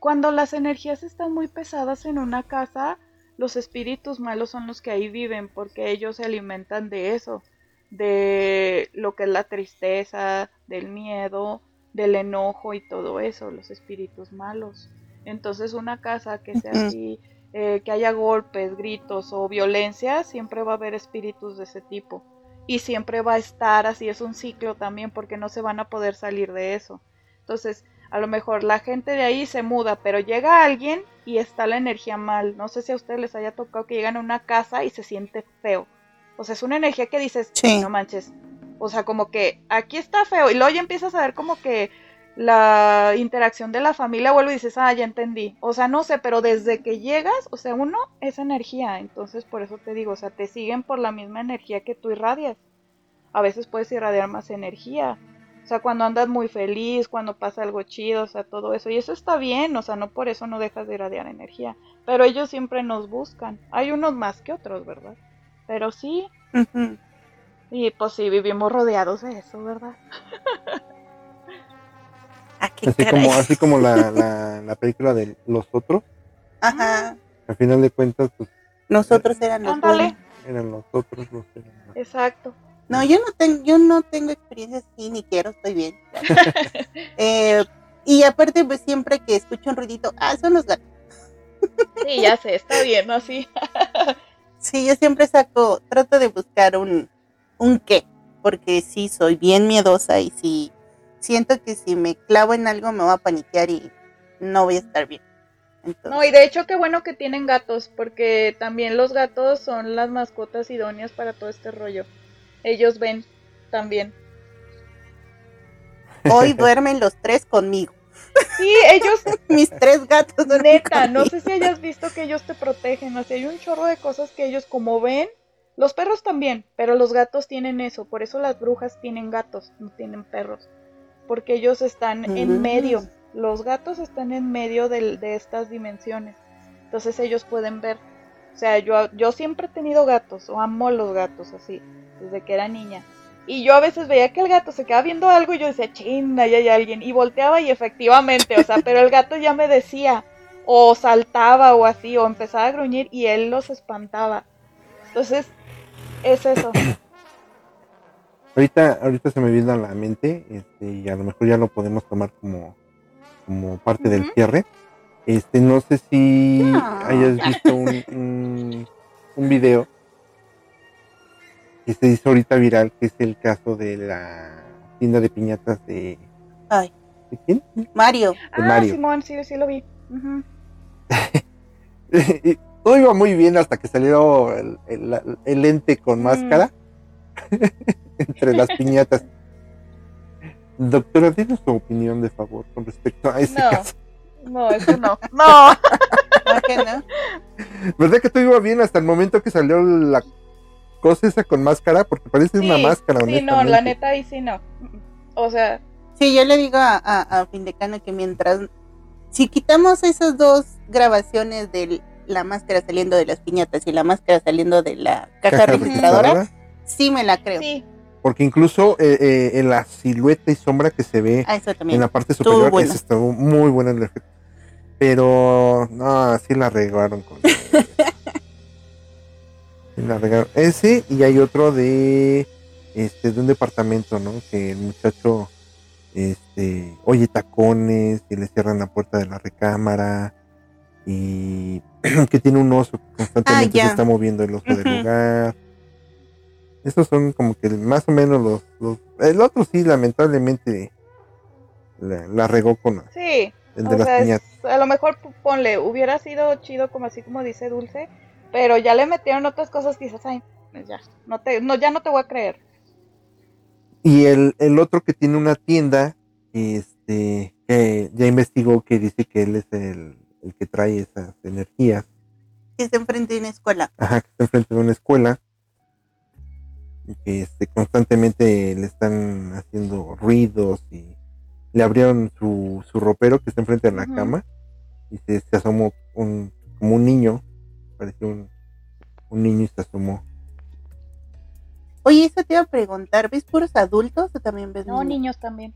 Cuando las energías están muy pesadas en una casa, los espíritus malos son los que ahí viven, porque ellos se alimentan de eso, de lo que es la tristeza, del miedo, del enojo y todo eso, los espíritus malos. Entonces una casa que sea así, eh, que haya golpes, gritos o violencia, siempre va a haber espíritus de ese tipo. Y siempre va a estar así, es un ciclo también, porque no se van a poder salir de eso. Entonces, a lo mejor la gente de ahí se muda, pero llega alguien y está la energía mal. No sé si a ustedes les haya tocado que llegan a una casa y se siente feo. O sea, es una energía que dices, Sí. no manches. O sea, como que aquí está feo. Y luego ya empiezas a ver como que la interacción de la familia vuelve y dices, ah, ya entendí. O sea, no sé, pero desde que llegas, o sea, uno es energía. Entonces, por eso te digo, o sea, te siguen por la misma energía que tú irradias. A veces puedes irradiar más energía. O sea, cuando andas muy feliz, cuando pasa algo chido, o sea, todo eso. Y eso está bien, o sea, no por eso no dejas de irradiar energía. Pero ellos siempre nos buscan. Hay unos más que otros, ¿verdad? Pero sí, y pues sí, vivimos rodeados de eso, ¿verdad? Ah, Así caray. como, así como la, la, la película de Los Otros, Ajá. al final de cuentas, pues Nosotros eran los Ándale. eran los otros los que eran los- Exacto. No, yo no tengo, yo no tengo experiencia así, ni quiero, estoy bien. Eh, y aparte, pues siempre que escucho un ruidito, ah, son los gatos. Sí, ya sé, está bien, así. Sí, yo siempre saco, trato de buscar un, un qué. porque sí soy bien miedosa y sí siento que si me clavo en algo me voy a paniquear y no voy a estar bien. Entonces, No, y de hecho qué bueno que tienen gatos, porque también los gatos son las mascotas idóneas para todo este rollo. Ellos ven también. hoy duermen los tres conmigo. Sí, ellos, Mis tres gatos neta, no sé si hayas visto que ellos te protegen, o sea, hay un chorro de cosas que ellos como ven, los perros también, pero los gatos tienen eso, por eso las brujas tienen gatos, no tienen perros, porque ellos están en Mm. medio, los gatos están en medio del- de estas dimensiones, entonces ellos pueden ver. O sea, yo, yo siempre he tenido gatos, o amo los gatos así, desde que era niña. Y yo a veces veía que el gato se quedaba viendo algo y yo decía, chin, ahí hay alguien. Y volteaba y efectivamente, o sea, pero el gato ya me decía, o saltaba o así, o empezaba a gruñir y él los espantaba. Entonces, es eso. Ahorita, ahorita se me viene a la mente, este, y a lo mejor ya lo podemos tomar como, como parte del cierre. Este, no sé si No. hayas visto un, un, un video que se hizo ahorita viral, que es el caso de la tienda de piñatas de, Ay, ¿de quién? Mario, Ah, Mario. Simón, sí, sí lo vi. Todo iba muy bien hasta que salió el, el- el ente con Mm. máscara entre las piñatas. Doctora, dinos su opinión de favor con respecto a ese No. caso. No, eso no. No. ¿no que no? ¿Verdad que todo iba bien hasta el momento que salió la cosa esa con máscara? Porque parece una máscara, Sí, no, la neta ahí sí no. O sea, Sí, yo le digo a, a, a Findecano que mientras, si quitamos esas dos grabaciones de la máscara saliendo de las piñatas y la máscara saliendo de la caja, Caja registradora, registradora, sí me la creo. sí. Porque incluso eh, eh, en la silueta y sombra que se ve Ah, en la parte superior, bueno. ese estuvo muy bueno el efecto. Pero, no, sí la regaron con. Ese y hay otro de este de un departamento, ¿no? Que el muchacho este oye tacones y le cierran la puerta de la recámara y que tiene un oso que constantemente se Ah, ya. está moviendo el oso del lugar. Esos son como que más o menos los, los- el otro sí lamentablemente la, la regó con la- Sí. el O de las sea, es- a lo mejor ponle, hubiera sido chido como así como dice Dulce, pero ya le metieron otras cosas que dices, ay, pues ya, no te, no, ya no te voy a creer. Y el, el otro que tiene una tienda, este, que ya investigó que dice que él es el, el que trae esas energías, Que está enfrente de una escuela. ajá, que está enfrente de una escuela, y que este, constantemente le están haciendo ruidos y le abrieron su, su ropero que está enfrente de la cama. Y se, se asomó un, como un niño, parecía un, un niño y se asomó. Oye, eso te iba a preguntar, ¿ves puros adultos o también ves No, niños? también.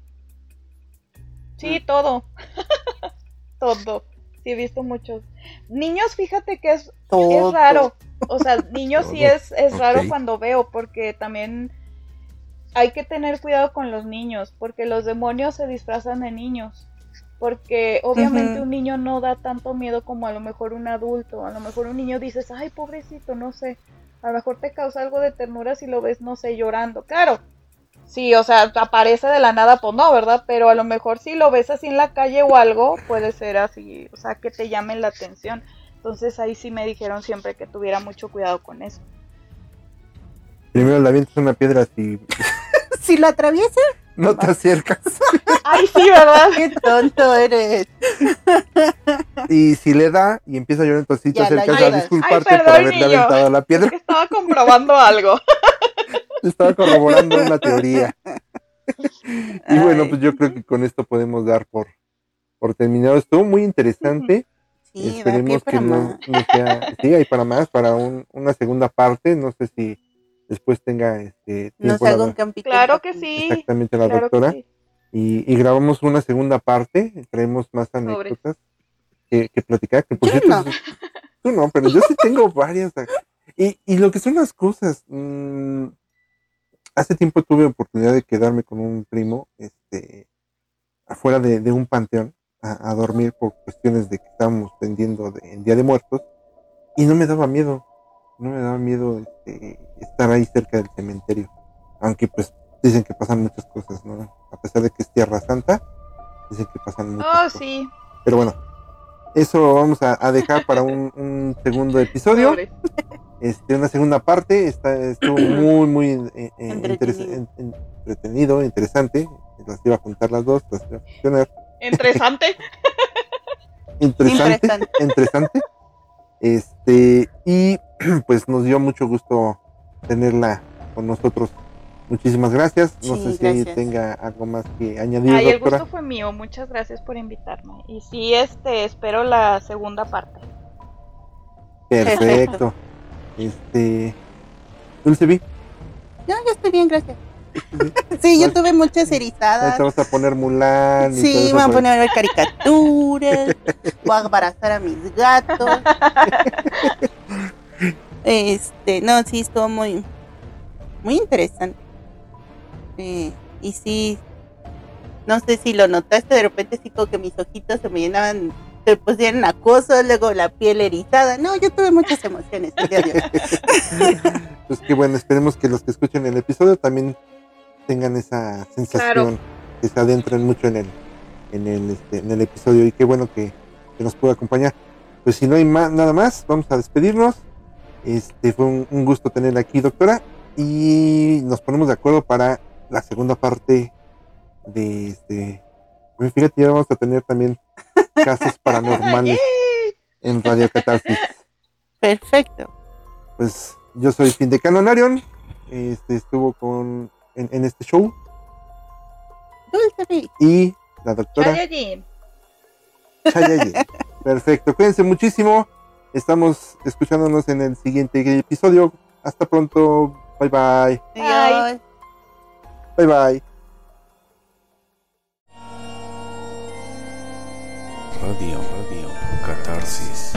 Sí, todo. todo. Sí, he visto muchos. Niños, fíjate que es. Es raro. O sea, niños sí es, es raro Ok. cuando veo, porque también hay que tener cuidado con los niños, porque los demonios se disfrazan de niños. Porque obviamente un niño no da tanto miedo como a lo mejor un adulto. A lo mejor un niño dices, ay, pobrecito, no sé. A lo mejor te causa algo de ternura si lo ves, no sé, llorando. Claro. Sí, o sea, aparece de la nada, pues no, ¿verdad? Pero a lo mejor si lo ves así en la calle o algo, puede ser así, o sea, que te llamen la atención. Entonces ahí sí me dijeron siempre que tuviera mucho cuidado con eso. Primero le avientas una piedra si Si lo atraviesa, no te acercas. Ay, sí, ¿verdad? qué tonto eres. Y si le da y empieza a llorar, entonces sí te acercas a disculparte Ay, por perdón, haberle niño. aventado la Es piedra. que estaba comprobando algo. Estaba corroborando una teoría. Y Ay. bueno, pues yo creo que con esto podemos dar por, por terminado. Estuvo muy interesante. Sí, Esperemos que no, no sea. Sí, hay para más, para un- una segunda parte. No sé si después tenga este tiempo la- haga un campito. Claro que sí. exactamente la Claro doctora. sí. Y, y grabamos una segunda parte. Traemos más anécdotas que, que platicar. Que por Yo cierto, no. Tú no, pero yo sí tengo varias. Y, y lo que son las cosas. mm, hace tiempo tuve oportunidad de quedarme con un primo este, afuera de, de un panteón a, a dormir por cuestiones de que estábamos tendiendo de, en Día de Muertos. Y no me daba miedo. No me daba miedo este, estar ahí cerca del cementerio. Aunque pues dicen que pasan muchas cosas, ¿no? A pesar de que es Tierra Santa, dicen que pasan muchas Oh, cosas. sí. Pero bueno, eso vamos a, a dejar para un, un segundo episodio. Este, una segunda parte. Está, estuvo muy, muy eh, eh, interes- Entretenido. en- entretenido, interesante. Las iba a juntar las dos, las iba a. Interesante. Interesante, Interesante. interesante. Este, y pues nos dio mucho gusto tenerla con nosotros. Muchísimas gracias. No Sí, sé si gracias. tenga algo más que añadir, Ay, el gusto fue mío. Muchas gracias por invitarme. Y sí, este, espero la segunda parte. Perfecto. Este, Dulce Vi, No, yo estoy bien, gracias. Sí, yo tuve muchas ahí erizadas. te vas a poner Mulan. Sí, me a por- poner a ver caricaturas, voy a embarazar a mis gatos. Este, no, sí, estuvo muy, muy interesante. Eh, y sí, no sé si lo notaste, de repente sí como que mis ojitos se me llenaban, se pusieron acoso, luego la piel erizada. No, yo tuve muchas emociones el día de hoy. Pues que bueno, esperemos que los que escuchen el episodio también tengan esa sensación, que se adentren mucho en el, en el, este, en el episodio y qué bueno que, que nos pudo acompañar. Pues si no hay ma- nada más, vamos a despedirnos. Este fue un, un gusto tenerla aquí, doctora, y nos ponemos de acuerdo para la segunda parte de este. pues Fíjate, ya vamos a tener también casos paranormales en Radio Catarsis. Perfecto. pues yo soy Fin de Canonarion. Este estuvo con en, en este show Dulce y la doctora. Chayaye. Perfecto, cuídense muchísimo. Estamos escuchándonos en el siguiente episodio. Hasta pronto. Bye bye. Adiós. Bye bye. Radio, radio, catarsis.